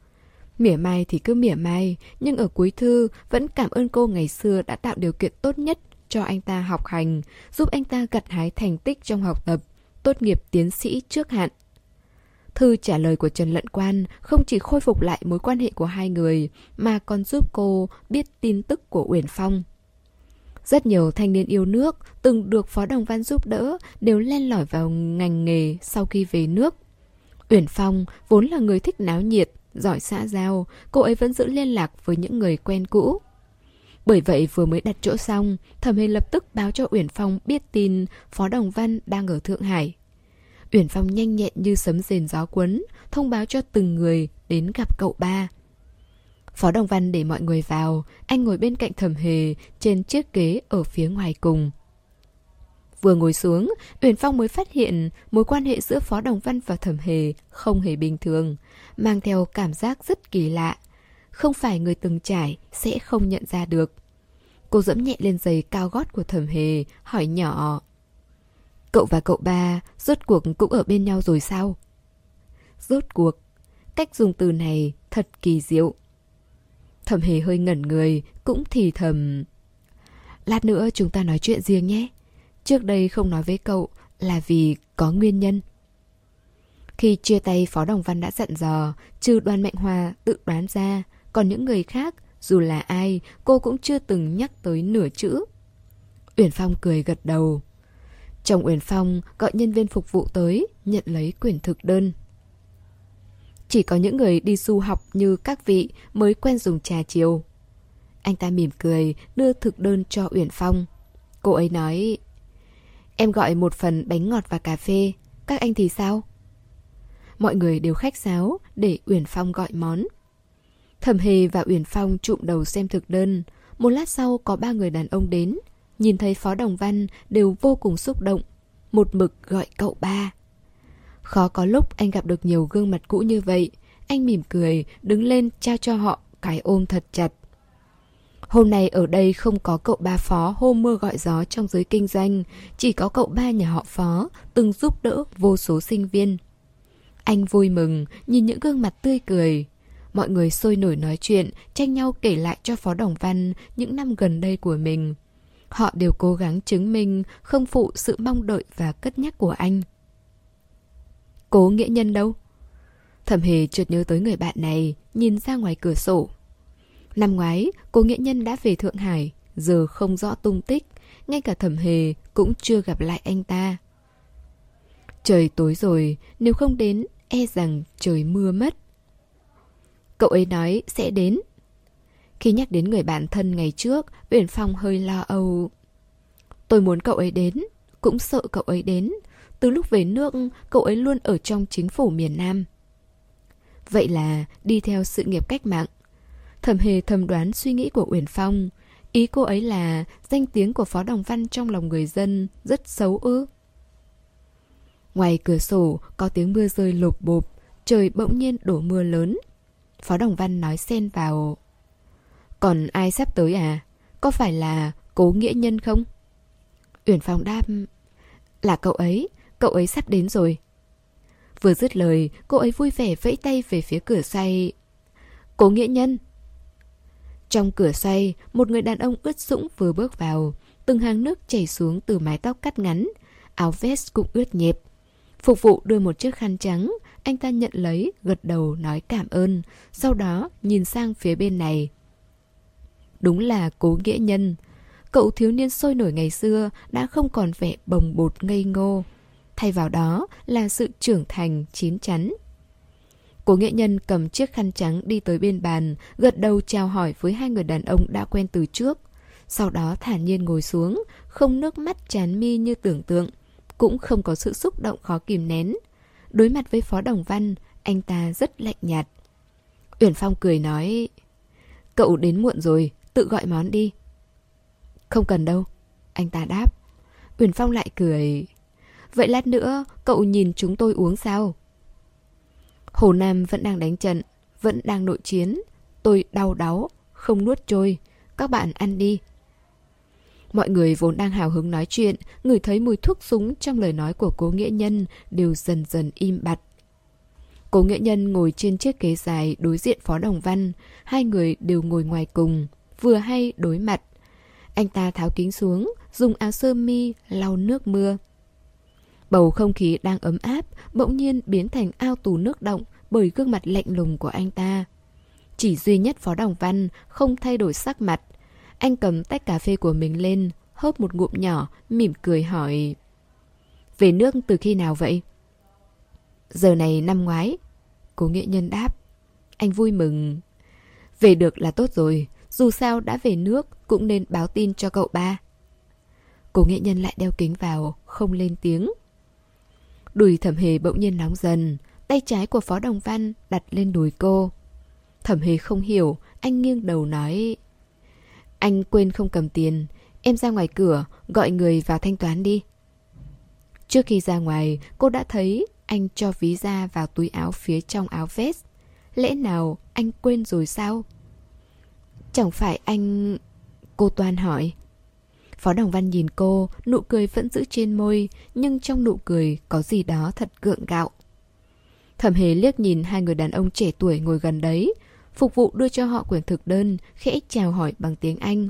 Mỉa mai thì cứ mỉa mai, nhưng ở cuối thư vẫn cảm ơn cô ngày xưa đã tạo điều kiện tốt nhất cho anh ta học hành, giúp anh ta gặt hái thành tích trong học tập, tốt nghiệp tiến sĩ trước hạn. Thư trả lời của Trần Lận Quan không chỉ khôi phục lại mối quan hệ của hai người, mà còn giúp cô biết tin tức của Uyển Phong. Rất nhiều thanh niên yêu nước từng được Phó Đồng Văn giúp đỡ đều len lỏi vào ngành nghề sau khi về nước. Uyển Phong vốn là người thích náo nhiệt, giỏi xã giao, cô ấy vẫn giữ liên lạc với những người quen cũ. Bởi vậy vừa mới đặt chỗ xong, Thẩm Hề lập tức báo cho Uyển Phong biết tin Phó Đồng Văn đang ở Thượng Hải. Uyển Phong nhanh nhẹn như sấm rền gió cuốn, thông báo cho từng người đến gặp cậu ba. Phó Đồng Văn để mọi người vào, anh ngồi bên cạnh Thẩm Hề trên chiếc ghế ở phía ngoài cùng. Vừa ngồi xuống, Uyển Phong mới phát hiện mối quan hệ giữa Phó Đồng Văn và Thẩm Hề không hề bình thường, mang theo cảm giác rất kỳ lạ. Không phải người từng trải sẽ không nhận ra được. Cô dẫm nhẹ lên giày cao gót của Thẩm Hề, hỏi nhỏ. Cậu và cậu ba rốt cuộc cũng ở bên nhau rồi sao? Rốt cuộc, cách dùng từ này thật kỳ diệu. Thẩm Hề hơi ngẩn người, cũng thì thầm. Lát nữa chúng ta nói chuyện riêng nhé. Trước đây không nói với cậu là vì có nguyên nhân. Khi chia tay Phó Đồng Văn đã dặn dò, trừ đoàn Mạnh Hòa tự đoán ra, còn những người khác, dù là ai, cô cũng chưa từng nhắc tới nửa chữ. Uyển Phong cười gật đầu. Chồng Uyển Phong gọi nhân viên phục vụ tới, nhận lấy quyển thực đơn. Chỉ có những người đi du học như các vị mới quen dùng trà chiều. Anh ta mỉm cười, đưa thực đơn cho Uyển Phong. Cô ấy nói, em gọi một phần bánh ngọt và cà phê, các anh thì sao? Mọi người đều khách sáo để Uyển Phong gọi món. Thẩm Hề và Uyển Phong trụm đầu xem thực đơn. Một lát sau có ba người đàn ông đến. Nhìn thấy Phó Đồng Văn đều vô cùng xúc động. Một mực gọi cậu ba. Khó có lúc anh gặp được nhiều gương mặt cũ như vậy. Anh mỉm cười, đứng lên trao cho họ cái ôm thật chặt. Hôm nay ở đây không có cậu ba phó hôm mưa gọi gió trong giới kinh doanh, chỉ có cậu ba nhà họ phó từng giúp đỡ vô số sinh viên. Anh vui mừng, nhìn những gương mặt tươi cười. Mọi người sôi nổi nói chuyện, tranh nhau kể lại cho Phó Đồng Văn những năm gần đây của mình. Họ đều cố gắng chứng minh, không phụ sự mong đợi và cất nhắc của anh. Cố nghĩa nhân đâu? Thẩm hề chợt nhớ tới người bạn này, nhìn ra ngoài cửa sổ. Năm ngoái, cố nghĩa nhân đã về Thượng Hải, giờ không rõ tung tích, ngay cả thẩm hề cũng chưa gặp lại anh ta. Trời tối rồi, nếu không đến, e rằng trời mưa mất. Cậu ấy nói sẽ đến. Khi nhắc đến người bạn thân ngày trước, Uyển Phong hơi lo âu. Tôi muốn cậu ấy đến, cũng sợ cậu ấy đến. Từ lúc về nước, cậu ấy luôn ở trong chính phủ miền Nam. Vậy là đi theo sự nghiệp cách mạng. Thẩm hề thầm đoán suy nghĩ của Uyển Phong. Ý cô ấy là danh tiếng của Phó Đồng Văn trong lòng người dân rất xấu ư. Ngoài cửa sổ có tiếng mưa rơi lộp bộp, trời bỗng nhiên đổ mưa lớn. Phó Đồng Văn nói xen vào. Còn ai sắp tới à? Có phải là cố nghĩa nhân không? Uyển Phong đáp. Là cậu ấy, cậu ấy sắp đến rồi. Vừa dứt lời, cô ấy vui vẻ vẫy tay về phía cửa xoay. Cố nghĩa nhân! Trong cửa xoay, một người đàn ông ướt sũng vừa bước vào. Từng hàng nước chảy xuống từ mái tóc cắt ngắn. Áo vest cũng ướt nhẹp. Phục vụ đưa một chiếc khăn trắng. Anh ta nhận lấy, gật đầu nói cảm ơn. Sau đó nhìn sang phía bên này. Đúng là cố nghĩa nhân. Cậu thiếu niên sôi nổi ngày xưa đã không còn vẻ bồng bột ngây ngô. Thay vào đó là sự trưởng thành, chín chắn. Cố nghệ nhân cầm chiếc khăn trắng đi tới bên bàn, gật đầu chào hỏi với hai người đàn ông đã quen từ trước. Sau đó thản nhiên ngồi xuống, không nước mắt chán mi như tưởng tượng, cũng không có sự xúc động khó kìm nén. Đối mặt với Phó Đồng Văn, anh ta rất lạnh nhạt. Uyển Phong cười nói, cậu đến muộn rồi, tự gọi món đi. Không cần đâu, anh ta đáp. Uyển Phong lại cười, vậy lát nữa cậu nhìn chúng tôi uống sao? Hồ Nam vẫn đang đánh trận, vẫn đang nội chiến. Tôi đau đáu, không nuốt trôi. Các bạn ăn đi. Mọi người vốn đang hào hứng nói chuyện, ngửi thấy mùi thuốc súng trong lời nói của cố nghĩa nhân đều dần dần im bặt. Cố nghĩa nhân ngồi trên chiếc ghế dài đối diện Phó Đồng Văn, hai người đều ngồi ngoài cùng, vừa hay đối mặt. Anh ta tháo kính xuống, dùng áo sơ mi lau nước mưa. Bầu không khí đang ấm áp, bỗng nhiên biến thành ao tù nước động bởi gương mặt lạnh lùng của anh ta. Chỉ duy nhất Phó Đồng Văn không thay đổi sắc mặt. Anh cầm tách cà phê của mình lên, hớp một ngụm nhỏ, mỉm cười hỏi. Về nước từ khi nào vậy? Giờ này năm ngoái. Cố nghệ nhân đáp. Anh vui mừng. Về được là tốt rồi, dù sao đã về nước cũng nên báo tin cho cậu ba. Cố nghệ nhân lại đeo kính vào, không lên tiếng. Đùi thẩm hề bỗng nhiên nóng dần, tay trái của Phó Đồng Văn đặt lên đùi cô. Thẩm hề không hiểu, anh nghiêng đầu nói... Anh quên không cầm tiền, em ra ngoài cửa, gọi người vào thanh toán đi. Trước khi ra ngoài, cô đã thấy anh cho ví ra vào túi áo phía trong áo vest. Lẽ nào anh quên rồi sao? Chẳng phải anh... Cô Toan hỏi. Phó Đồng Văn nhìn cô, nụ cười vẫn giữ trên môi, nhưng trong nụ cười có gì đó thật gượng gạo. Thẩm hề liếc nhìn hai người đàn ông trẻ tuổi ngồi gần đấy, phục vụ đưa cho họ quyển thực đơn, khẽ chào hỏi bằng tiếng Anh.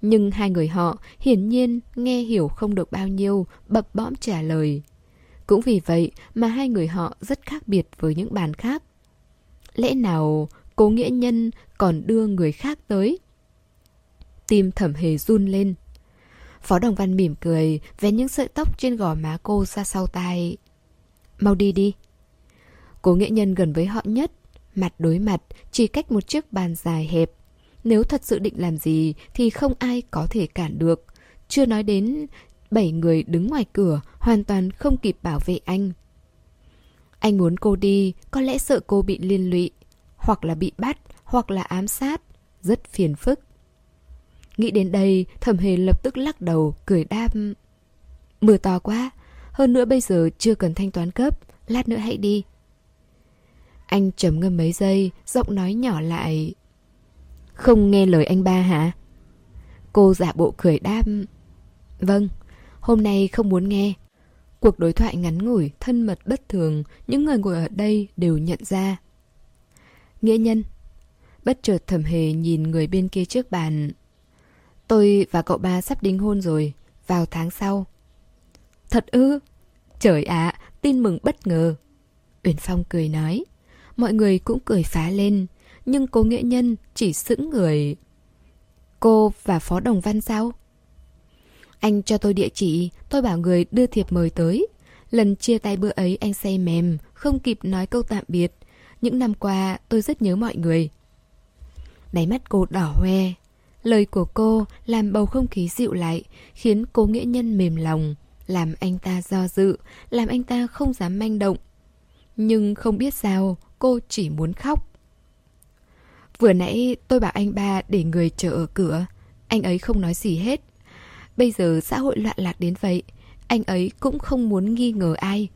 Nhưng hai người họ hiển nhiên nghe hiểu không được bao nhiêu, bập bõm trả lời. Cũng vì vậy mà hai người họ rất khác biệt với những bàn khác. Lẽ nào cố nghĩa nhân còn đưa người khác tới? Tim thẩm hề run lên. Phó Đồng Văn mỉm cười, vén những sợi tóc trên gò má cô ra sau tai. Mau đi đi. Cố nghệ nhân gần với họ nhất, mặt đối mặt, chỉ cách một chiếc bàn dài hẹp. Nếu thật sự định làm gì thì không ai có thể cản được. Chưa nói đến bảy người đứng ngoài cửa hoàn toàn không kịp bảo vệ anh. Anh muốn cô đi, có lẽ sợ cô bị liên lụy, hoặc là bị bắt, hoặc là ám sát. Rất phiền phức. Nghĩ đến đây, thẩm hề lập tức lắc đầu, cười đáp. Mưa to quá, hơn nữa bây giờ chưa cần thanh toán cấp, lát nữa hãy đi. Anh trầm ngâm mấy giây, giọng nói nhỏ lại. Không nghe lời anh ba hả? Cô giả bộ cười đáp. Vâng, hôm nay không muốn nghe. Cuộc đối thoại ngắn ngủi, thân mật bất thường, những người ngồi ở đây đều nhận ra. Nghĩa nhân Bất chợt thầm hề nhìn người bên kia trước bàn Tôi và cậu ba sắp đính hôn rồi, vào tháng sau. Thật ư? Trời ạ, tin mừng bất ngờ. Uyển Phong cười nói. Mọi người cũng cười phá lên, nhưng cô nghệ nhân chỉ sững người. Cô và Phó Đồng Văn sao? Anh cho tôi địa chỉ, tôi bảo người đưa thiệp mời tới. Lần chia tay bữa ấy anh say mềm, không kịp nói câu tạm biệt. Những năm qua tôi rất nhớ mọi người. Đáy mắt cô đỏ hoe, Lời của cô làm bầu không khí dịu lại, khiến cố nghĩa nhân mềm lòng, làm anh ta do dự, làm anh ta không dám manh động. Nhưng không biết sao, cô chỉ muốn khóc. Vừa nãy tôi bảo anh ba để người chờ ở cửa. Anh ấy không nói gì hết. Bây giờ xã hội loạn lạc đến vậy, anh ấy cũng không muốn nghi ngờ ai.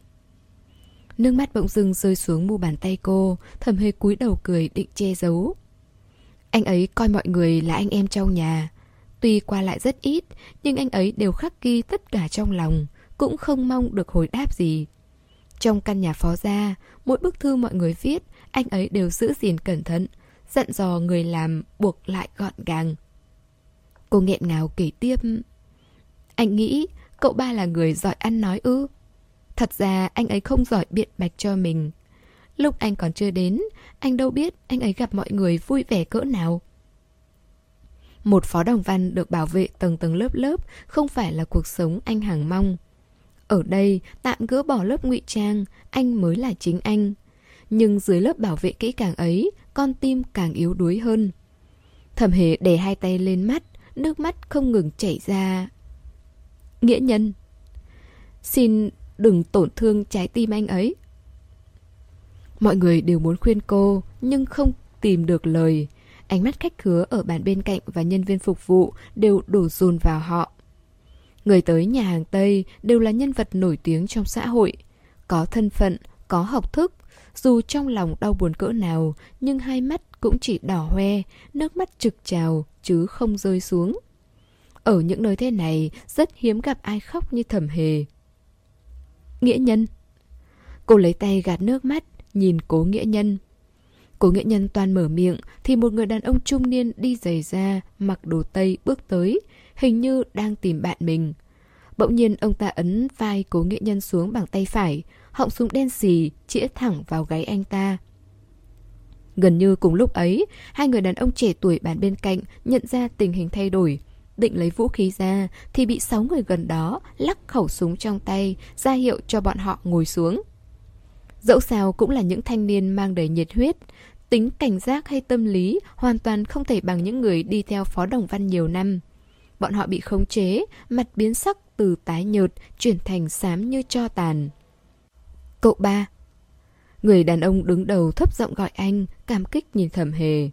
Nước mắt bỗng dưng rơi xuống mu bàn tay cô, thầm hề cúi đầu cười định che giấu. Anh ấy coi mọi người là anh em trong nhà. Tuy qua lại rất ít, nhưng anh ấy đều khắc ghi tất cả trong lòng, cũng không mong được hồi đáp gì. Trong căn nhà phó gia, mỗi bức thư mọi người viết, anh ấy đều giữ gìn cẩn thận, dặn dò người làm buộc lại gọn gàng. Cô nghẹn ngào kể tiếp. Anh nghĩ cậu ba là người giỏi ăn nói ư? Thật ra anh ấy không giỏi biện bạch cho mình. Lúc anh còn chưa đến, anh đâu biết anh ấy gặp mọi người vui vẻ cỡ nào. Một phó đồng văn được bảo vệ tầng tầng lớp lớp không phải là cuộc sống anh hàng mong. Ở đây, tạm gỡ bỏ lớp ngụy trang, anh mới là chính anh. Nhưng dưới lớp bảo vệ kỹ càng ấy, con tim càng yếu đuối hơn. Thẩm hề để hai tay lên mắt, nước mắt không ngừng chảy ra. Nghĩa nhân Xin đừng tổn thương trái tim anh ấy. Mọi người đều muốn khuyên cô, nhưng không tìm được lời. Ánh mắt khách khứa ở bàn bên cạnh và nhân viên phục vụ đều đổ dồn vào họ. Người tới nhà hàng Tây đều là nhân vật nổi tiếng trong xã hội. Có thân phận, có học thức. Dù trong lòng đau buồn cỡ nào, nhưng hai mắt cũng chỉ đỏ hoe, nước mắt trực trào chứ không rơi xuống. Ở những nơi thế này, rất hiếm gặp ai khóc như thẩm hề. Nghĩa nhân Cô lấy tay gạt nước mắt, nhìn cố nghĩa nhân. Cố nghĩa nhân toàn mở miệng thì một người đàn ông trung niên đi giày ra, mặc đồ tây bước tới, hình như đang tìm bạn mình. Bỗng nhiên ông ta ấn vai cố nghĩa nhân xuống bằng tay phải, họng súng đen xì chĩa thẳng vào gáy anh ta. Gần như cùng lúc ấy, hai người đàn ông trẻ tuổi bàn bên cạnh nhận ra tình hình thay đổi. Định lấy vũ khí ra thì bị sáu người gần đó lắc khẩu súng trong tay, ra hiệu cho bọn họ ngồi xuống. Dẫu sao cũng là những thanh niên mang đầy nhiệt huyết, tính cảnh giác hay tâm lý hoàn toàn không thể bằng những người đi theo Phó Đồng Văn nhiều năm. Bọn họ bị khống chế, mặt biến sắc từ tái nhợt chuyển thành xám như cho tàn. Cậu ba Người đàn ông đứng đầu thấp giọng gọi anh, cảm kích nhìn thầm hề.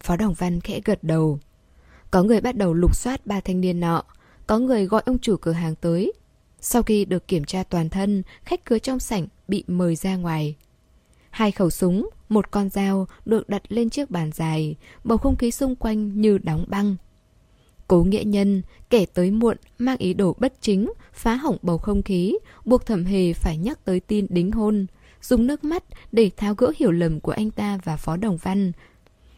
Phó Đồng Văn khẽ gật đầu. Có người bắt đầu lục soát ba thanh niên nọ, có người gọi ông chủ cửa hàng tới. Sau khi được kiểm tra toàn thân, khách cửa trong sảnh bị mời ra ngoài. Hai khẩu súng, một con dao được đặt lên chiếc bàn dài, bầu không khí xung quanh như đóng băng. Cố nghĩa nhân, kẻ tới muộn, mang ý đồ bất chính, phá hỏng bầu không khí, buộc thẩm hề phải nhắc tới tin đính hôn, dùng nước mắt để tháo gỡ hiểu lầm của anh ta và Phó Đồng Văn.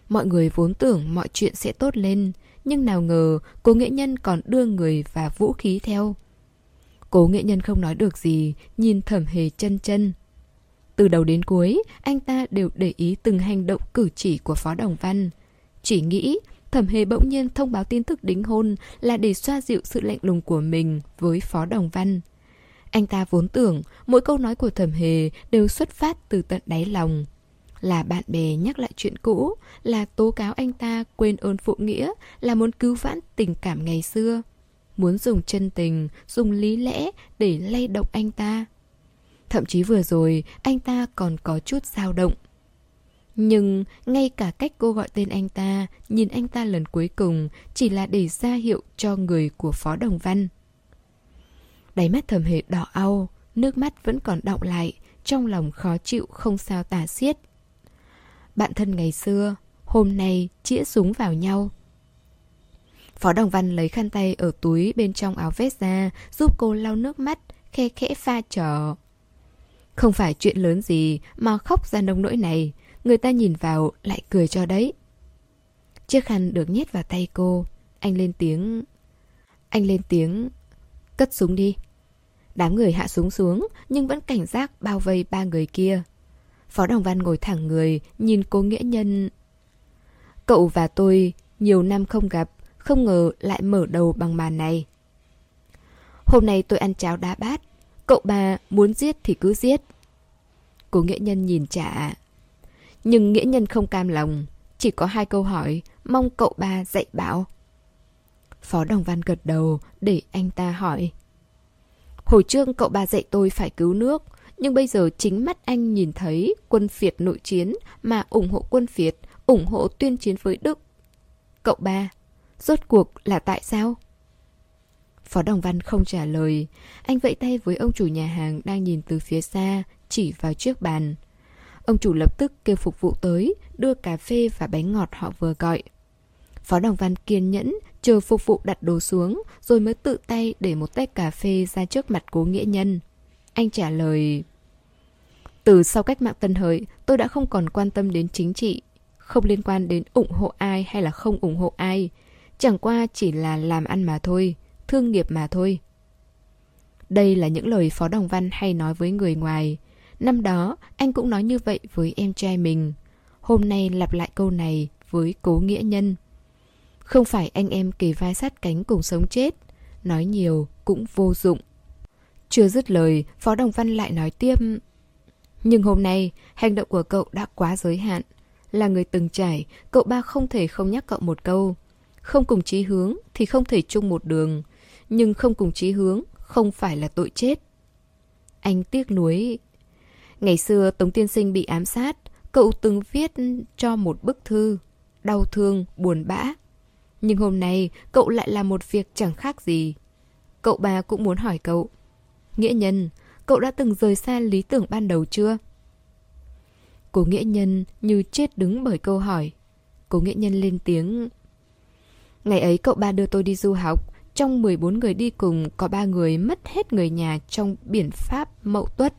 Mọi người vốn tưởng mọi chuyện sẽ tốt lên, nhưng nào ngờ cố nghệ nhân còn đưa người và vũ khí theo. Cố nghệ nhân không nói được gì, nhìn thẩm hề chân chân. Từ đầu đến cuối, anh ta đều để ý từng hành động cử chỉ của Phó Đồng Văn. Chỉ nghĩ thẩm hề bỗng nhiên thông báo tin tức đính hôn là để xoa dịu sự lạnh lùng của mình với Phó Đồng Văn. Anh ta vốn tưởng mỗi câu nói của thẩm hề đều xuất phát từ tận đáy lòng. Là bạn bè nhắc lại chuyện cũ, là tố cáo anh ta quên ơn phụ nghĩa, là muốn cứu vãn tình cảm ngày xưa. Muốn dùng chân tình, dùng lý lẽ để lay động anh ta. Thậm chí vừa rồi, anh ta còn có chút dao động. Nhưng ngay cả cách cô gọi tên anh ta, nhìn anh ta lần cuối cùng chỉ là để ra hiệu cho người của Phó Đồng Văn. Đáy mắt thầm hề đỏ au, nước mắt vẫn còn đọng lại, trong lòng khó chịu không sao tả xiết. Bạn thân ngày xưa, hôm nay chĩa súng vào nhau. Phó Đồng Văn lấy khăn tay ở túi bên trong áo vest ra, giúp cô lau nước mắt, khe khẽ pha trò. Không phải chuyện lớn gì mà khóc ra nông nỗi này, người ta nhìn vào lại cười cho đấy. Chiếc khăn được nhét vào tay cô, anh lên tiếng... Anh lên tiếng... Cất súng đi. Đám người hạ súng xuống, nhưng vẫn cảnh giác bao vây ba người kia. Phó Đồng Văn ngồi thẳng người, nhìn cô nghĩa nhân. Cậu và tôi nhiều năm không gặp, không ngờ lại mở đầu bằng màn này. Hôm nay tôi ăn cháo đá bát, cậu bà muốn giết thì cứ giết. Cô nghĩa nhân nhìn trả. Nhưng nghĩa nhân không cam lòng, chỉ có hai câu hỏi, mong cậu ba dạy bảo. Phó Đồng Văn gật đầu để anh ta hỏi. Hồi trước cậu ba dạy tôi phải cứu nước, nhưng bây giờ chính mắt anh nhìn thấy quân Việt nội chiến mà ủng hộ quân Việt, ủng hộ tuyên chiến với Đức. Cậu ba, rốt cuộc là tại sao? Phó Đồng Văn không trả lời. Anh vẫy tay với ông chủ nhà hàng đang nhìn từ phía xa, chỉ vào chiếc bàn. Ông chủ lập tức kêu phục vụ tới, đưa cà phê và bánh ngọt họ vừa gọi. Phó Đồng Văn kiên nhẫn, chờ phục vụ đặt đồ xuống, rồi mới tự tay để một tách cà phê ra trước mặt cố nghĩa nhân. Anh trả lời... Từ sau cách mạng Tân Hợi, tôi đã không còn quan tâm đến chính trị, không liên quan đến ủng hộ ai hay là không ủng hộ ai. Chẳng qua chỉ là làm ăn mà thôi, thương nghiệp mà thôi. Đây là những lời Phó Đồng Văn hay nói với người ngoài. Năm đó, anh cũng nói như vậy với em trai mình. Hôm nay lặp lại câu này với cố nghĩa nhân. Không phải anh em kề vai sát cánh cùng sống chết. Nói nhiều cũng vô dụng. Chưa dứt lời, Phó Đồng Văn lại nói tiếp. Nhưng hôm nay, hành động của cậu đã quá giới hạn. Là người từng trải, cậu ba không thể không nhắc cậu một câu. Không cùng chí hướng thì không thể chung một đường. Nhưng không cùng chí hướng không phải là tội chết. Anh tiếc nuối. Ngày xưa Tống Tiên Sinh bị ám sát, cậu từng viết cho một bức thư. Đau thương, buồn bã. Nhưng hôm nay cậu lại làm một việc chẳng khác gì. Cậu bà cũng muốn hỏi cậu. Nghĩa nhân, cậu đã từng rời xa lý tưởng ban đầu chưa? Cô nghĩa nhân như chết đứng bởi câu hỏi. Cô nghĩa nhân lên tiếng. Ngày ấy cậu ba đưa tôi đi du học. Trong 14 người đi cùng có ba người mất hết người nhà trong biển Pháp mậu tuất.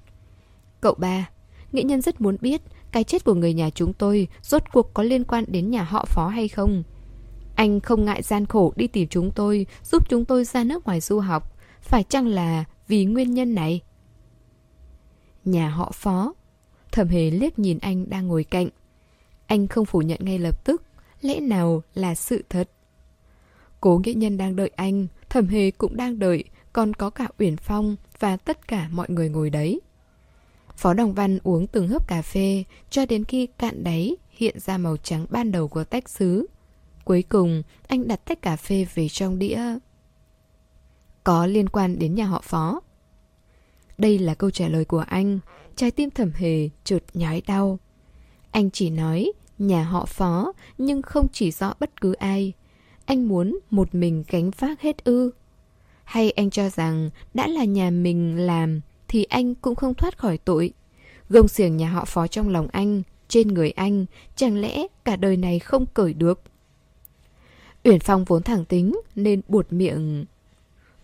Cậu ba, nghệ nhân rất muốn biết cái chết của người nhà chúng tôi rốt cuộc có liên quan đến nhà họ phó hay không. Anh không ngại gian khổ đi tìm chúng tôi, giúp chúng tôi ra nước ngoài du học. Phải chăng là vì nguyên nhân này? Nhà họ phó. Thẩm hề liếc nhìn anh đang ngồi cạnh. Anh không phủ nhận ngay lập tức. Lẽ nào là sự thật? Cố nghĩa nhân đang đợi anh, thẩm hề cũng đang đợi, còn có cả Uyển Phong và tất cả mọi người ngồi đấy. Phó Đồng Văn uống từng hớp cà phê cho đến khi cạn đáy hiện ra màu trắng ban đầu của tách xứ. Cuối cùng, anh đặt tách cà phê về trong đĩa. Có liên quan đến nhà họ Phó. Đây là câu trả lời của anh, trái tim thẩm hề chợt nhói đau. Anh chỉ nói nhà họ Phó nhưng không chỉ rõ bất cứ ai. Anh muốn một mình gánh vác hết ư. Hay anh cho rằng đã là nhà mình làm thì anh cũng không thoát khỏi tội. Gông xiềng nhà họ Phó trong lòng anh, trên người anh, chẳng lẽ cả đời này không cởi được. Uyển Phong vốn thẳng tính nên buột miệng.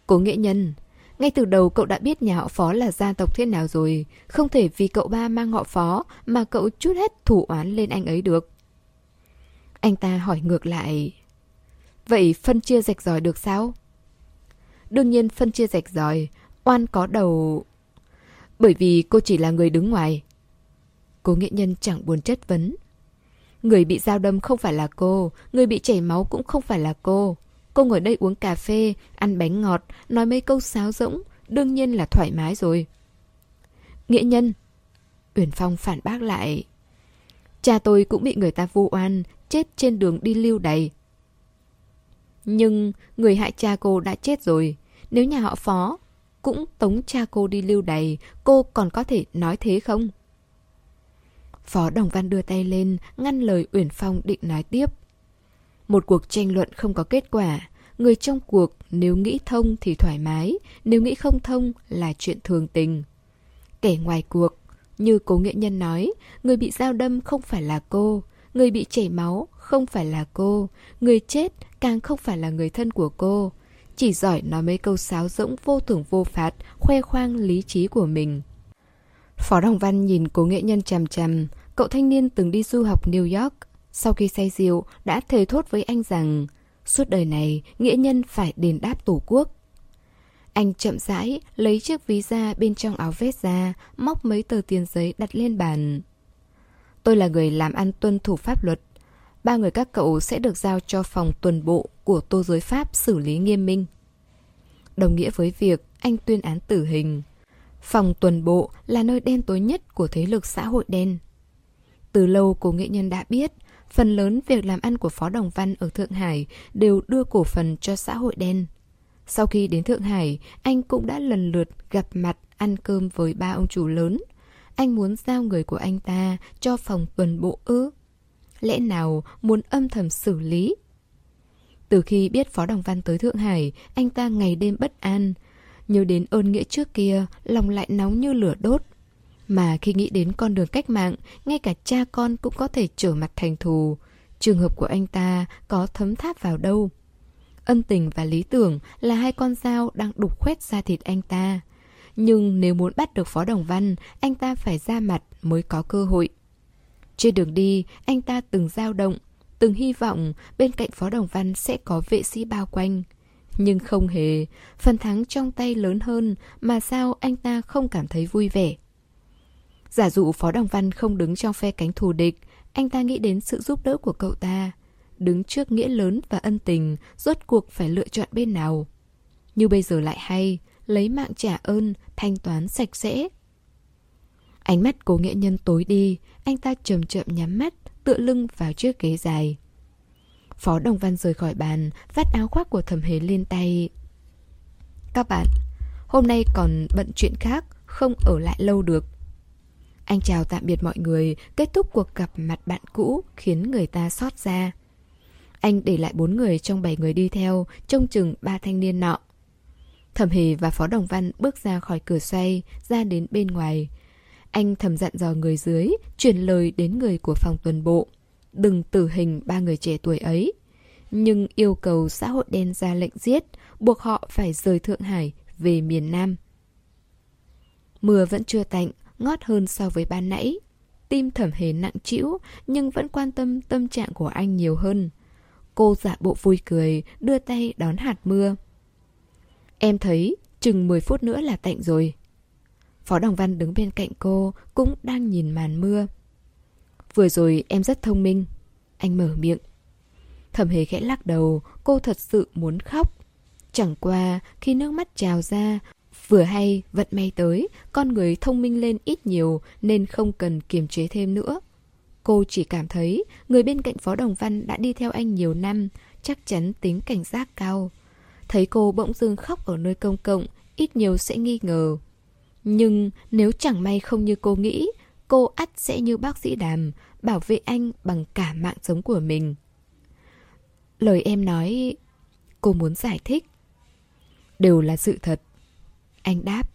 Cố nghệ nhân, ngay từ đầu cậu đã biết nhà họ Phó là gia tộc thế nào rồi, không thể vì cậu ba mang họ Phó mà cậu chút hết thủ oán lên anh ấy được. Anh ta hỏi ngược lại. Vậy phân chia rạch ròi được sao? Đương nhiên phân chia rạch ròi, oan có đầu... Bởi vì cô chỉ là người đứng ngoài. Cô nghệ nhân chẳng buồn chất vấn. Người bị dao đâm không phải là cô, người bị chảy máu cũng không phải là cô. Cô ngồi đây uống cà phê, ăn bánh ngọt, nói mấy câu sáo rỗng, đương nhiên là thoải mái rồi. Nghĩa nhân. Uyển Phong phản bác lại. Cha tôi cũng bị người ta vu oan, chết trên đường đi lưu đày. Nhưng người hại cha cô đã chết rồi. Nếu nhà họ phó cũng tống cha cô đi lưu đày cô còn có thể nói thế không? Phó Đồng Văn đưa tay lên, ngăn lời Uyển Phong định nói tiếp. Một cuộc tranh luận không có kết quả. Người trong cuộc nếu nghĩ thông thì thoải mái, nếu nghĩ không thông là chuyện thường tình. Kẻ ngoài cuộc, như cố nghệ nhân nói, người bị dao đâm không phải là cô, người bị chảy máu không phải là cô, người chết càng không phải là người thân của cô. Chỉ giỏi nói mấy câu sáo rỗng vô thưởng vô phạt, khoe khoang lý trí của mình. Phó Đồng Văn nhìn cố nghệ nhân chằm chằm, cậu thanh niên từng đi du học New York. Sau khi say rượu, đã thề thốt với anh rằng suốt đời này nghĩa nhân phải đền đáp tổ quốc. Anh chậm rãi lấy chiếc ví ra bên trong áo vest ra, móc mấy tờ tiền giấy đặt lên bàn. Tôi là người làm ăn tuân thủ pháp luật. Ba người các cậu sẽ được giao cho phòng tuần bộ của tô giới Pháp xử lý nghiêm minh. Đồng nghĩa với việc anh tuyên án tử hình. Phòng tuần bộ là nơi đen tối nhất của thế lực xã hội đen. Từ lâu cô nghệ nhân đã biết, phần lớn việc làm ăn của Phó Đồng Văn ở Thượng Hải đều đưa cổ phần cho xã hội đen. Sau khi đến Thượng Hải, anh cũng đã lần lượt gặp mặt ăn cơm với ba ông chủ lớn. Anh muốn giao người của anh ta cho phòng tuần bộ ư. lẽ nào muốn âm thầm xử lý. Từ khi biết Phó Đồng Văn tới Thượng Hải, anh ta ngày đêm bất an. Nhớ đến ơn nghĩa trước kia, lòng lại nóng như lửa đốt. Mà khi nghĩ đến con đường cách mạng, ngay cả cha con cũng có thể trở mặt thành thù. Trường hợp của anh ta có thấm tháp vào đâu. Ân tình và lý tưởng là hai con dao đang đục khoét ra thịt anh ta. Nhưng nếu muốn bắt được Phó Đồng Văn, anh ta phải ra mặt mới có cơ hội. Trên đường đi, anh ta từng dao động, từng hy vọng bên cạnh Phó Đồng Văn sẽ có vệ sĩ bao quanh. Nhưng không hề, phần thắng trong tay lớn hơn mà sao anh ta không cảm thấy vui vẻ. Giả dụ Phó Đồng Văn không đứng trong phe cánh thù địch, anh ta nghĩ đến sự giúp đỡ của cậu ta. Đứng trước nghĩa lớn và ân tình, rốt cuộc phải lựa chọn bên nào. Như bây giờ lại hay, lấy mạng trả ơn, thanh toán sạch sẽ. Ánh mắt cố nghệ nhân tối đi, anh ta chậm chậm nhắm mắt, tựa lưng vào chiếc ghế dài. Phó Đồng Văn rời khỏi bàn, vắt áo khoác của thẩm hế lên tay. Các bạn, hôm nay còn bận chuyện khác, không ở lại lâu được. Anh chào tạm biệt mọi người, kết thúc cuộc gặp mặt bạn cũ khiến người ta xót ra. Anh để lại bốn người trong bảy người đi theo, trông chừng ba thanh niên nọ. Thẩm Hề và Phó Đồng Văn bước ra khỏi cửa xoay, ra đến bên ngoài. Anh thầm dặn dò người dưới, chuyển lời đến người của phòng tuần bộ. Đừng tử hình ba người trẻ tuổi ấy. Nhưng yêu cầu xã hội đen ra lệnh giết, buộc họ phải rời Thượng Hải về miền Nam. Mưa vẫn chưa tạnh, ngót hơn so với ban nãy. Tim thẩm hề nặng trĩu nhưng vẫn quan tâm tâm trạng của anh nhiều hơn. Cô giả bộ vui cười, đưa tay đón hạt mưa. Em thấy chừng 10 phút nữa là tạnh rồi. Phó Đồng Văn đứng bên cạnh cô cũng đang nhìn màn mưa. Vừa rồi em rất thông minh. Anh mở miệng. Thẩm hề khẽ lắc đầu, cô thật sự muốn khóc. Chẳng qua khi nước mắt trào ra, vừa hay vận may tới, con người thông minh lên ít nhiều nên không cần kiềm chế thêm nữa. Cô chỉ cảm thấy người bên cạnh Phó Đồng Văn đã đi theo anh nhiều năm, chắc chắn tính cảnh giác cao. Thấy cô bỗng dưng khóc ở nơi công cộng, ít nhiều sẽ nghi ngờ. Nhưng nếu chẳng may không như cô nghĩ, cô ắt sẽ như bác sĩ đàm, bảo vệ anh bằng cả mạng sống của mình. Lời em nói, cô muốn giải thích. Đều là sự thật. Anh đáp,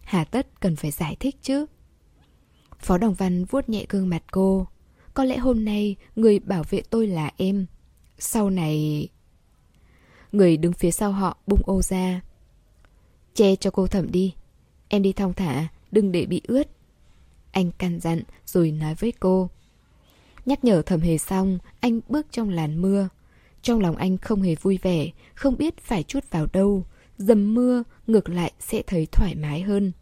hà tất cần phải giải thích chứ. Phó Đồng Văn vuốt nhẹ gương mặt cô. Có lẽ hôm nay người bảo vệ tôi là em. Sau này... Người đứng phía sau họ bung ô ra. Che cho cô thẩm đi. Em đi thong thả, đừng để bị ướt. Anh căn dặn rồi nói với cô. Nhắc nhở thẩm hề xong, anh bước trong làn mưa. Trong lòng anh không hề vui vẻ, không biết phải chút vào đâu. Dầm mưa, ngược lại sẽ thấy thoải mái hơn.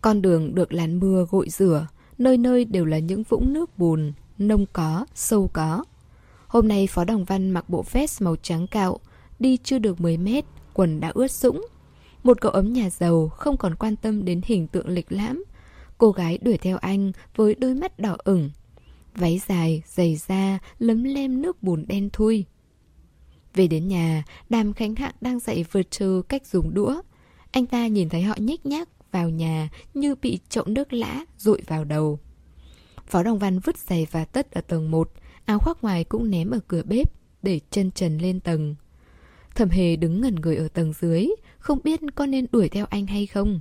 Con đường được làn mưa gội rửa, nơi nơi đều là những vũng nước bùn, nông có, sâu có. Hôm nay Phó Đồng Văn mặc bộ vest màu trắng cạo, đi chưa được 10 mét, quần đã ướt sũng. Một cậu ấm nhà giàu không còn quan tâm đến hình tượng lịch lãm. Cô gái đuổi theo anh với đôi mắt đỏ ửng. Váy dài, dày da, lấm lem nước bùn đen thui. Về đến nhà, Đàm Khánh Hạng đang dạy vượt cách dùng đũa. Anh ta nhìn thấy họ nhích nhác vào nhà như bị chậu nước lã rội vào đầu. Phó Đồng Văn vứt giày và tất ở tầng 1, áo khoác ngoài cũng ném ở cửa bếp, để chân trần lên tầng. Thẩm Hề đứng ngẩn người ở tầng dưới, không biết có nên đuổi theo anh hay không.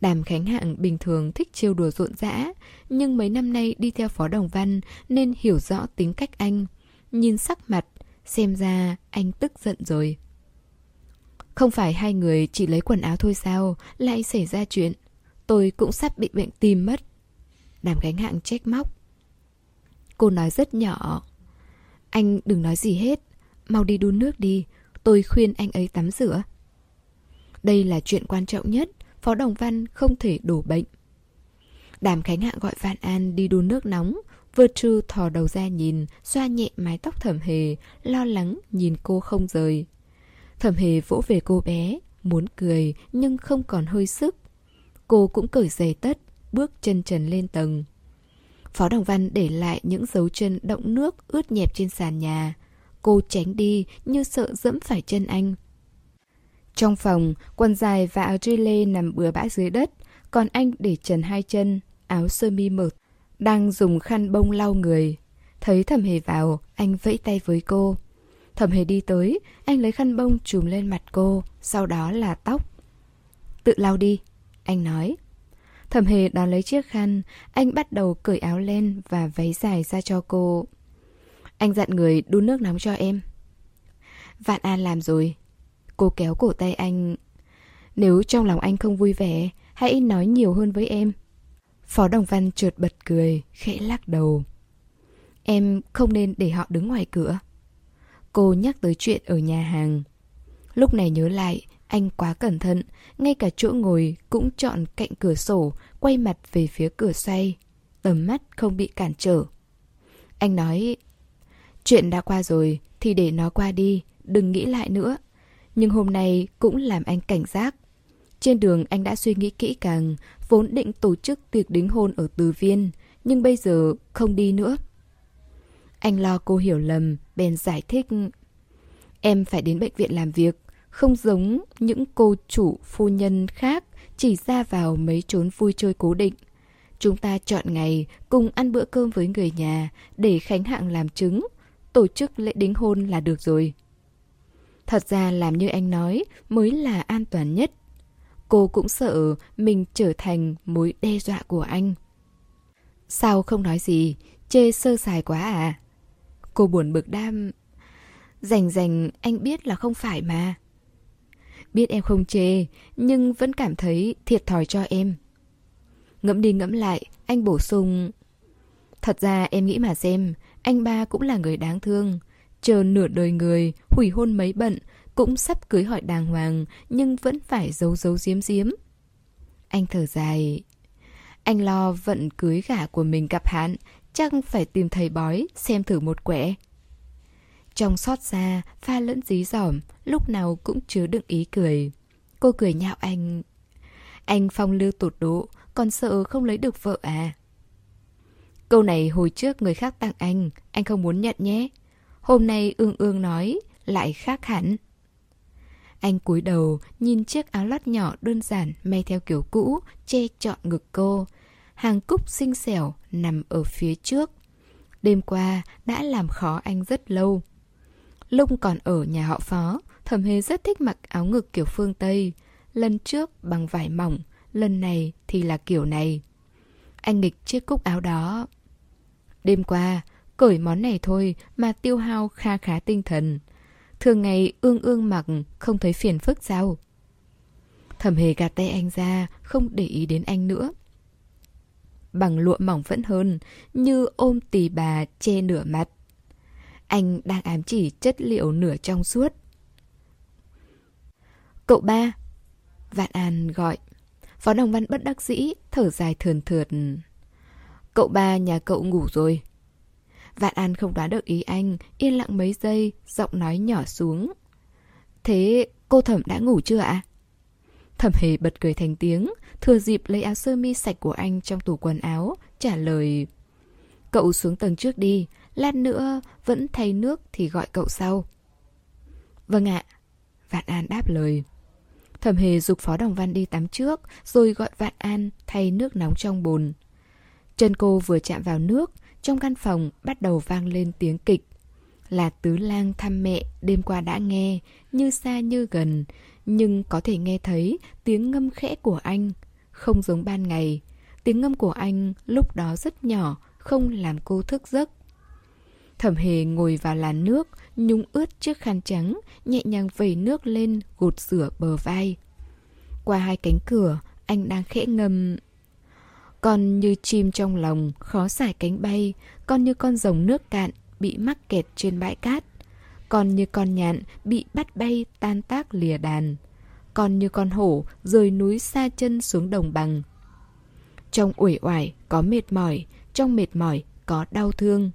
Đàm Khánh Hạng bình thường thích trêu đùa rộn rã, nhưng mấy năm nay đi theo Phó Đồng Văn nên hiểu rõ tính cách anh. Nhìn sắc mặt, xem ra anh tức giận rồi. Không phải hai người chỉ lấy quần áo thôi sao, lại xảy ra chuyện. Tôi cũng sắp bị bệnh tim mất. Đàm Khánh Hạng trách móc. Cô nói rất nhỏ. Anh đừng nói gì hết, mau đi đun nước đi, tôi khuyên anh ấy tắm rửa. Đây là chuyện quan trọng nhất, Phó Đồng Văn không thể đổ bệnh. Đàm Khánh Hạ gọi Vạn An đi đun nước nóng, Vượt trư thò đầu ra nhìn, xoa nhẹ mái tóc thẩm hề, lo lắng nhìn cô không rời. Thẩm hề vỗ về cô bé, muốn cười nhưng không còn hơi sức. Cô cũng cởi giày tất, bước chân trần lên tầng. Phó Đồng Văn để lại những dấu chân động nước ướt nhẹp trên sàn nhà. Cô tránh đi như sợ dẫm phải chân anh. Trong phòng, quần dài và áo lê nằm bừa bãi dưới đất, còn anh để trần hai chân, áo sơ mi mực, đang dùng khăn bông lau người. Thấy thẩm hề vào, anh vẫy tay với cô. Thẩm hề đi tới, anh lấy khăn bông trùm lên mặt cô, sau đó là tóc. Tự lau đi, anh nói. Thẩm hề đón lấy chiếc khăn, anh bắt đầu cởi áo lên và váy dài ra cho cô. Anh dặn người đun nước nóng cho em. Vạn An làm rồi. Cô kéo cổ tay anh. Nếu trong lòng anh không vui vẻ, hãy nói nhiều hơn với em. Phó Đồng Văn trượt bật cười, khẽ lắc đầu. Em không nên để họ đứng ngoài cửa. Cô nhắc tới chuyện ở nhà hàng. Lúc này nhớ lại, anh quá cẩn thận, ngay cả chỗ ngồi cũng chọn cạnh cửa sổ, quay mặt về phía cửa xoay. Tầm mắt không bị cản trở. Anh nói, chuyện đã qua rồi thì để nó qua đi, đừng nghĩ lại nữa. Nhưng hôm nay cũng làm anh cảnh giác. Trên đường anh đã suy nghĩ kỹ càng, vốn định tổ chức tiệc đính hôn ở Từ Viên, nhưng bây giờ không đi nữa. Anh lo cô hiểu lầm, bèn giải thích. Em phải đến bệnh viện làm việc, không giống những cô chủ phu nhân khác chỉ ra vào mấy chốn vui chơi cố định. Chúng ta chọn ngày cùng ăn bữa cơm với người nhà để Khánh Hạng làm chứng, tổ chức lễ đính hôn là được rồi. Thật ra làm như anh nói mới là an toàn nhất. Cô cũng sợ mình trở thành mối đe dọa của anh. Sao không nói gì, chê sơ sài quá à? Cô buồn bực đam. Rành rành anh biết là không phải mà. Biết em không chê, nhưng vẫn cảm thấy thiệt thòi cho em. Ngẫm đi ngẫm lại, anh bổ sung. Thật ra em nghĩ mà xem, anh ba cũng là người đáng thương. Chờ nửa đời người, hủy hôn mấy bận, cũng sắp cưới hỏi đàng hoàng, nhưng vẫn phải giấu giấu giếm giếm. Anh thở dài. Anh lo vận cưới gả của mình gặp hạn, chắc phải tìm thầy bói xem thử một quẻ. Trong xót xa, pha lẫn dí dỏm, lúc nào cũng chứa đựng ý cười. Cô cười nhạo anh. Anh phong lưu tụt độ, còn sợ không lấy được vợ à? Câu này hồi trước người khác tặng anh, anh không muốn nhận nhé. Hôm nay ương ương nói, lại khác hẳn. Anh cúi đầu, nhìn chiếc áo lót nhỏ đơn giản may theo kiểu cũ, che trọn ngực cô. Hàng cúc xinh xẻo nằm ở phía trước. Đêm qua đã làm khó anh rất lâu. Lung còn ở nhà họ phó, thẩm hề rất thích mặc áo ngực kiểu phương Tây. Lần trước bằng vải mỏng, lần này thì là kiểu này. Anh nghịch chiếc cúc áo đó. Đêm qua, cởi món này thôi mà tiêu hao kha khá tinh thần. Thường ngày ương ương mặc không thấy phiền phức sao? Thẩm hề gạt tay anh ra, không để ý đến anh nữa. Bằng lụa mỏng vẫn hơn, như ôm tì bà che nửa mặt. Anh đang ám chỉ chất liệu nửa trong suốt. Cậu ba. Vạn An gọi. Phó Đồng Văn bất đắc dĩ, thở dài thườn thượt. Cậu ba nhà cậu ngủ rồi. Vạn An không đoán được ý anh, yên lặng mấy giây, giọng nói nhỏ xuống. Thế cô thẩm đã ngủ chưa ạ? Thẩm hề bật cười thành tiếng, thừa dịp lấy áo sơ mi sạch của anh trong tủ quần áo, trả lời. Cậu xuống tầng trước đi, lát nữa vẫn thay nước thì gọi cậu sau. Vâng ạ. Vạn An đáp lời. Thẩm hề dục Phó Đồng Văn đi tắm trước, rồi gọi Vạn An thay nước nóng trong bồn. Chân cô vừa chạm vào nước, trong căn phòng bắt đầu vang lên tiếng kịch. Là tứ lang thăm mẹ đêm qua đã nghe, như xa như gần, nhưng có thể nghe thấy tiếng ngâm khẽ của anh. Không giống ban ngày, tiếng ngâm của anh lúc đó rất nhỏ, không làm cô thức giấc. Thẩm hề ngồi vào làn nước, nhúng ướt chiếc khăn trắng, nhẹ nhàng vẩy nước lên gột rửa bờ vai. Qua hai cánh cửa, anh đang khẽ ngâm con như chim trong lòng, khó xải cánh bay, con như con rồng nước cạn, bị mắc kẹt trên bãi cát. Con như con nhạn, bị bắt bay tan tác lìa đàn. Con như con hổ, rời núi xa chân xuống đồng bằng. Trong uể oải có mệt mỏi, trong mệt mỏi có đau thương.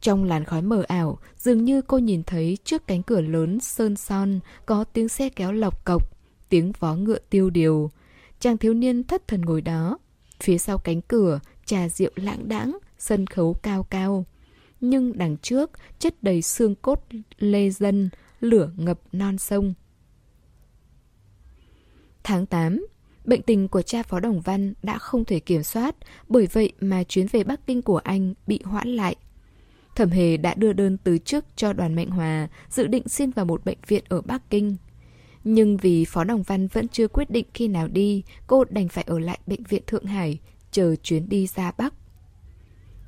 Trong làn khói mờ ảo, dường như cô nhìn thấy trước cánh cửa lớn sơn son có tiếng xe kéo lọc cọc, tiếng vó ngựa tiêu điều. Chàng thiếu niên thất thần ngồi đó, Phía sau cánh cửa, trà rượu lãng đãng, sân khấu cao cao. Nhưng đằng trước, chất đầy xương cốt lê dân, lửa ngập non sông. Tháng 8, bệnh tình của cha Phó Đồng Văn đã không thể kiểm soát, bởi vậy mà chuyến về Bắc Kinh của anh bị hoãn lại. Thẩm Hề đã đưa đơn từ chức cho đoàn Mạnh Hòa, dự định xin vào một bệnh viện ở Bắc Kinh. Nhưng vì Phó Đồng Văn vẫn chưa quyết định khi nào đi, cô đành phải ở lại bệnh viện Thượng Hải, chờ chuyến đi ra Bắc.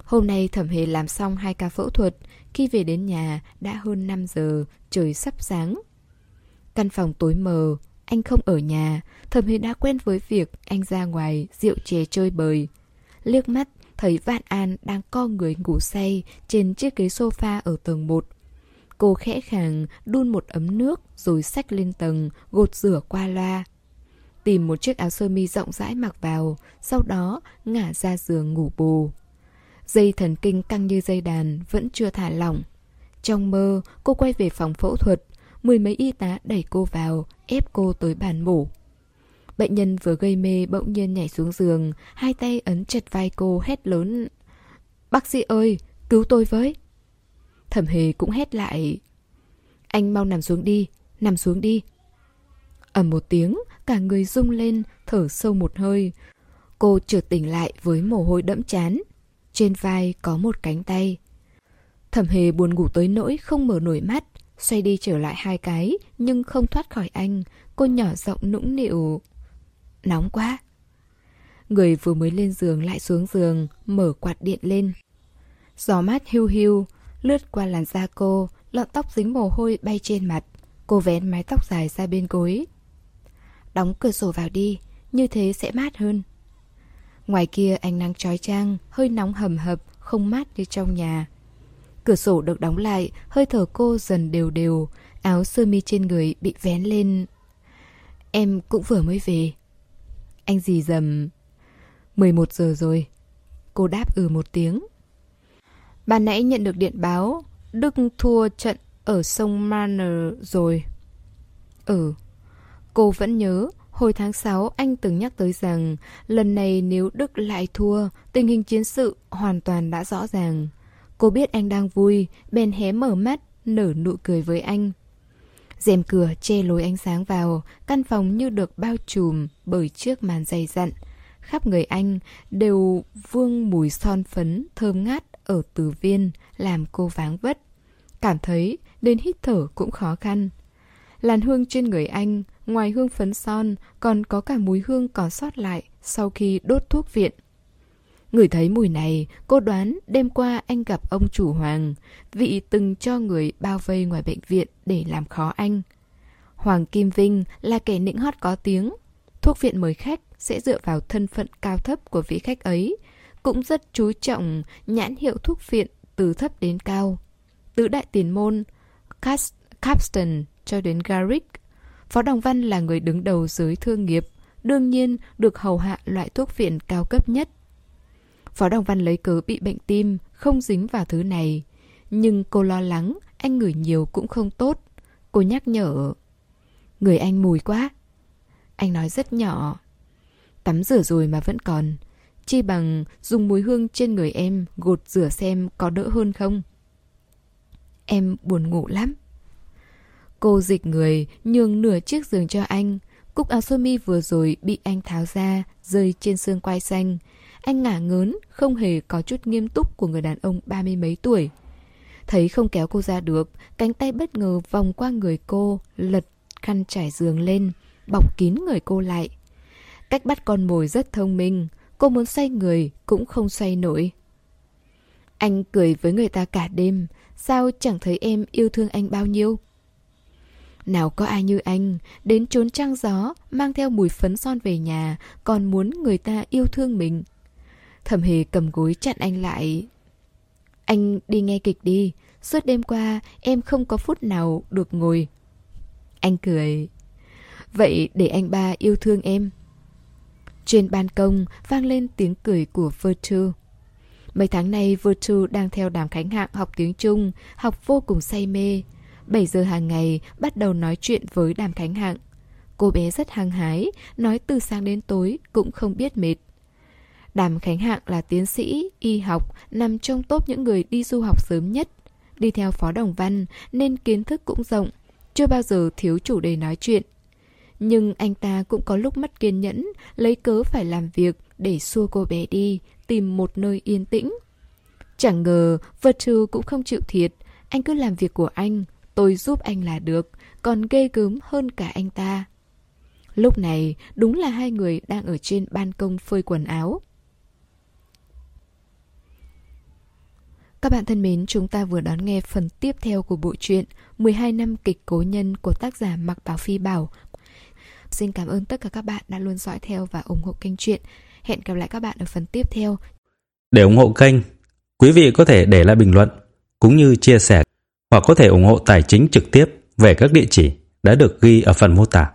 Hôm nay Thẩm Hề làm xong hai ca phẫu thuật, khi về đến nhà đã hơn 5 giờ, trời sắp sáng. Căn phòng tối mờ, anh không ở nhà, Thẩm Hề đã quen với việc anh ra ngoài rượu chè chơi bời. Liếc mắt, thấy Vạn An đang co người ngủ say trên chiếc ghế sofa ở tầng 1. Cô khẽ khàng đun một ấm nước rồi xách lên tầng, gột rửa qua loa. Tìm một chiếc áo sơ mi rộng rãi mặc vào, sau đó ngả ra giường ngủ bù. Dây thần kinh căng như dây đàn vẫn chưa thả lỏng. Trong mơ, cô quay về phòng phẫu thuật, mười mấy y tá đẩy cô vào, ép cô tới bàn mổ. Bệnh nhân vừa gây mê bỗng nhiên nhảy xuống giường, hai tay ấn chặt vai cô hét lớn. Bác sĩ ơi, cứu tôi với. Thẩm hề cũng hét lại. Anh mau nằm xuống đi, nằm xuống đi. ầm một tiếng, cả người rung lên, thở sâu một hơi. Cô chợt tỉnh lại với mồ hôi đẫm chán. Trên vai có một cánh tay. Thẩm hề buồn ngủ tới nỗi không mở nổi mắt, xoay đi trở lại hai cái, nhưng không thoát khỏi anh. Cô nhỏ giọng nũng nịu. Nóng quá. Người vừa mới lên giường lại xuống giường, mở quạt điện lên. Gió mát hiu hiu, lướt qua làn da cô, lọn tóc dính mồ hôi bay trên mặt. Cô vén mái tóc dài ra bên gối. Đóng cửa sổ vào đi, như thế sẽ mát hơn. Ngoài kia ánh nắng trói trang, hơi nóng hầm hập, không mát như trong nhà. Cửa sổ được đóng lại, hơi thở cô dần đều đều, áo sơ mi trên người bị vén lên. Em cũng vừa mới về. Anh dì dầm 11 giờ rồi Cô đáp ừ một tiếng Ban nãy nhận được điện báo Đức thua trận ở sông Manor rồi. Ừ Cô vẫn nhớ Hồi tháng 6 anh từng nhắc tới rằng Lần này nếu Đức lại thua Tình hình chiến sự hoàn toàn đã rõ ràng. Cô biết anh đang vui Bèn hé mở mắt Nở nụ cười với anh. Rèm cửa che lối ánh sáng vào, căn phòng như được bao trùm bởi chiếc màn dày dặn. Khắp người anh đều vương mùi son phấn thơm ngát ở từ viên, làm cô váng vất. Cảm thấy đến hít thở cũng khó khăn. Làn hương trên người anh, ngoài hương phấn son, còn có cả mùi hương còn sót lại sau khi đốt thuốc viện. Người thấy mùi này, cô đoán đêm qua anh gặp ông chủ Hoàng, vị từng cho người bao vây ngoài bệnh viện để làm khó anh. Hoàng Kim Vinh là kẻ nịnh hót có tiếng. Thuốc viện mời khách sẽ dựa vào thân phận cao thấp của vị khách ấy, cũng rất chú trọng nhãn hiệu thuốc viện từ thấp đến cao. Từ đại tiền môn, Capston cho đến Garrick, Phó Đồng Văn là người đứng đầu giới thương nghiệp, đương nhiên được hầu hạ loại thuốc viện cao cấp nhất Phó Đồng Văn lấy cớ bị bệnh tim, không dính vào thứ này. Nhưng cô lo lắng, anh ngửi nhiều cũng không tốt. Cô nhắc nhở. Người anh mùi quá. Anh nói rất nhỏ. Tắm rửa rồi mà vẫn còn. Chi bằng dùng mùi hương trên người em gột rửa xem có đỡ hơn không? Em buồn ngủ lắm. Cô dịch người, nhường nửa chiếc giường cho anh. Cúc áo sơ mi vừa rồi bị anh tháo ra, rơi trên xương quai xanh. Anh ngả ngớn, không hề có chút nghiêm túc của người đàn ông ba mươi mấy tuổi. Thấy không kéo cô ra được, cánh tay bất ngờ vòng qua người cô, lật khăn trải giường lên, bọc kín người cô lại. Cách bắt con mồi rất thông minh, cô muốn xoay người cũng không xoay nổi. Anh cười với người ta cả đêm, sao chẳng thấy em yêu thương anh bao nhiêu? Nào có ai như anh, đến trốn trăng gió, mang theo mùi phấn son về nhà, còn muốn người ta yêu thương mình. Thẩm hề cầm gối chặn anh lại. Anh đi nghe kịch đi, suốt đêm qua em không có phút nào được ngồi. Anh cười. Vậy để anh ba yêu thương em. Trên ban công vang lên tiếng cười của Virtue. Mấy tháng nay Virtue đang theo đàm khánh hạng học tiếng Trung, học vô cùng say mê. 7 giờ hàng ngày bắt đầu nói chuyện với đàm khánh hạng. Cô bé rất hăng hái, nói từ sáng đến tối cũng không biết mệt. Đàm Khánh Hạng là tiến sĩ, y học, nằm trong top những người đi du học sớm nhất. Đi theo Phó Đồng Văn nên kiến thức cũng rộng, chưa bao giờ thiếu chủ đề nói chuyện. Nhưng anh ta cũng có lúc mất kiên nhẫn, lấy cớ phải làm việc để xua cô bé đi, tìm một nơi yên tĩnh. Chẳng ngờ Virtue cũng không chịu thiệt. Anh cứ làm việc của anh, tôi giúp anh là được, còn ghê gớm hơn cả anh ta. Lúc này, đúng là hai người đang ở trên ban công phơi quần áo. Các bạn thân mến, chúng ta vừa đón nghe phần tiếp theo của bộ truyện 12 năm kịch cố nhân của tác giả Mạc Bảo Phi Bảo. Xin cảm ơn tất cả các bạn đã luôn dõi theo và ủng hộ kênh truyện. Hẹn gặp lại các bạn ở phần tiếp theo. Để ủng hộ kênh, quý vị có thể để lại bình luận cũng như chia sẻ hoặc có thể ủng hộ tài chính trực tiếp về các địa chỉ đã được ghi ở phần mô tả.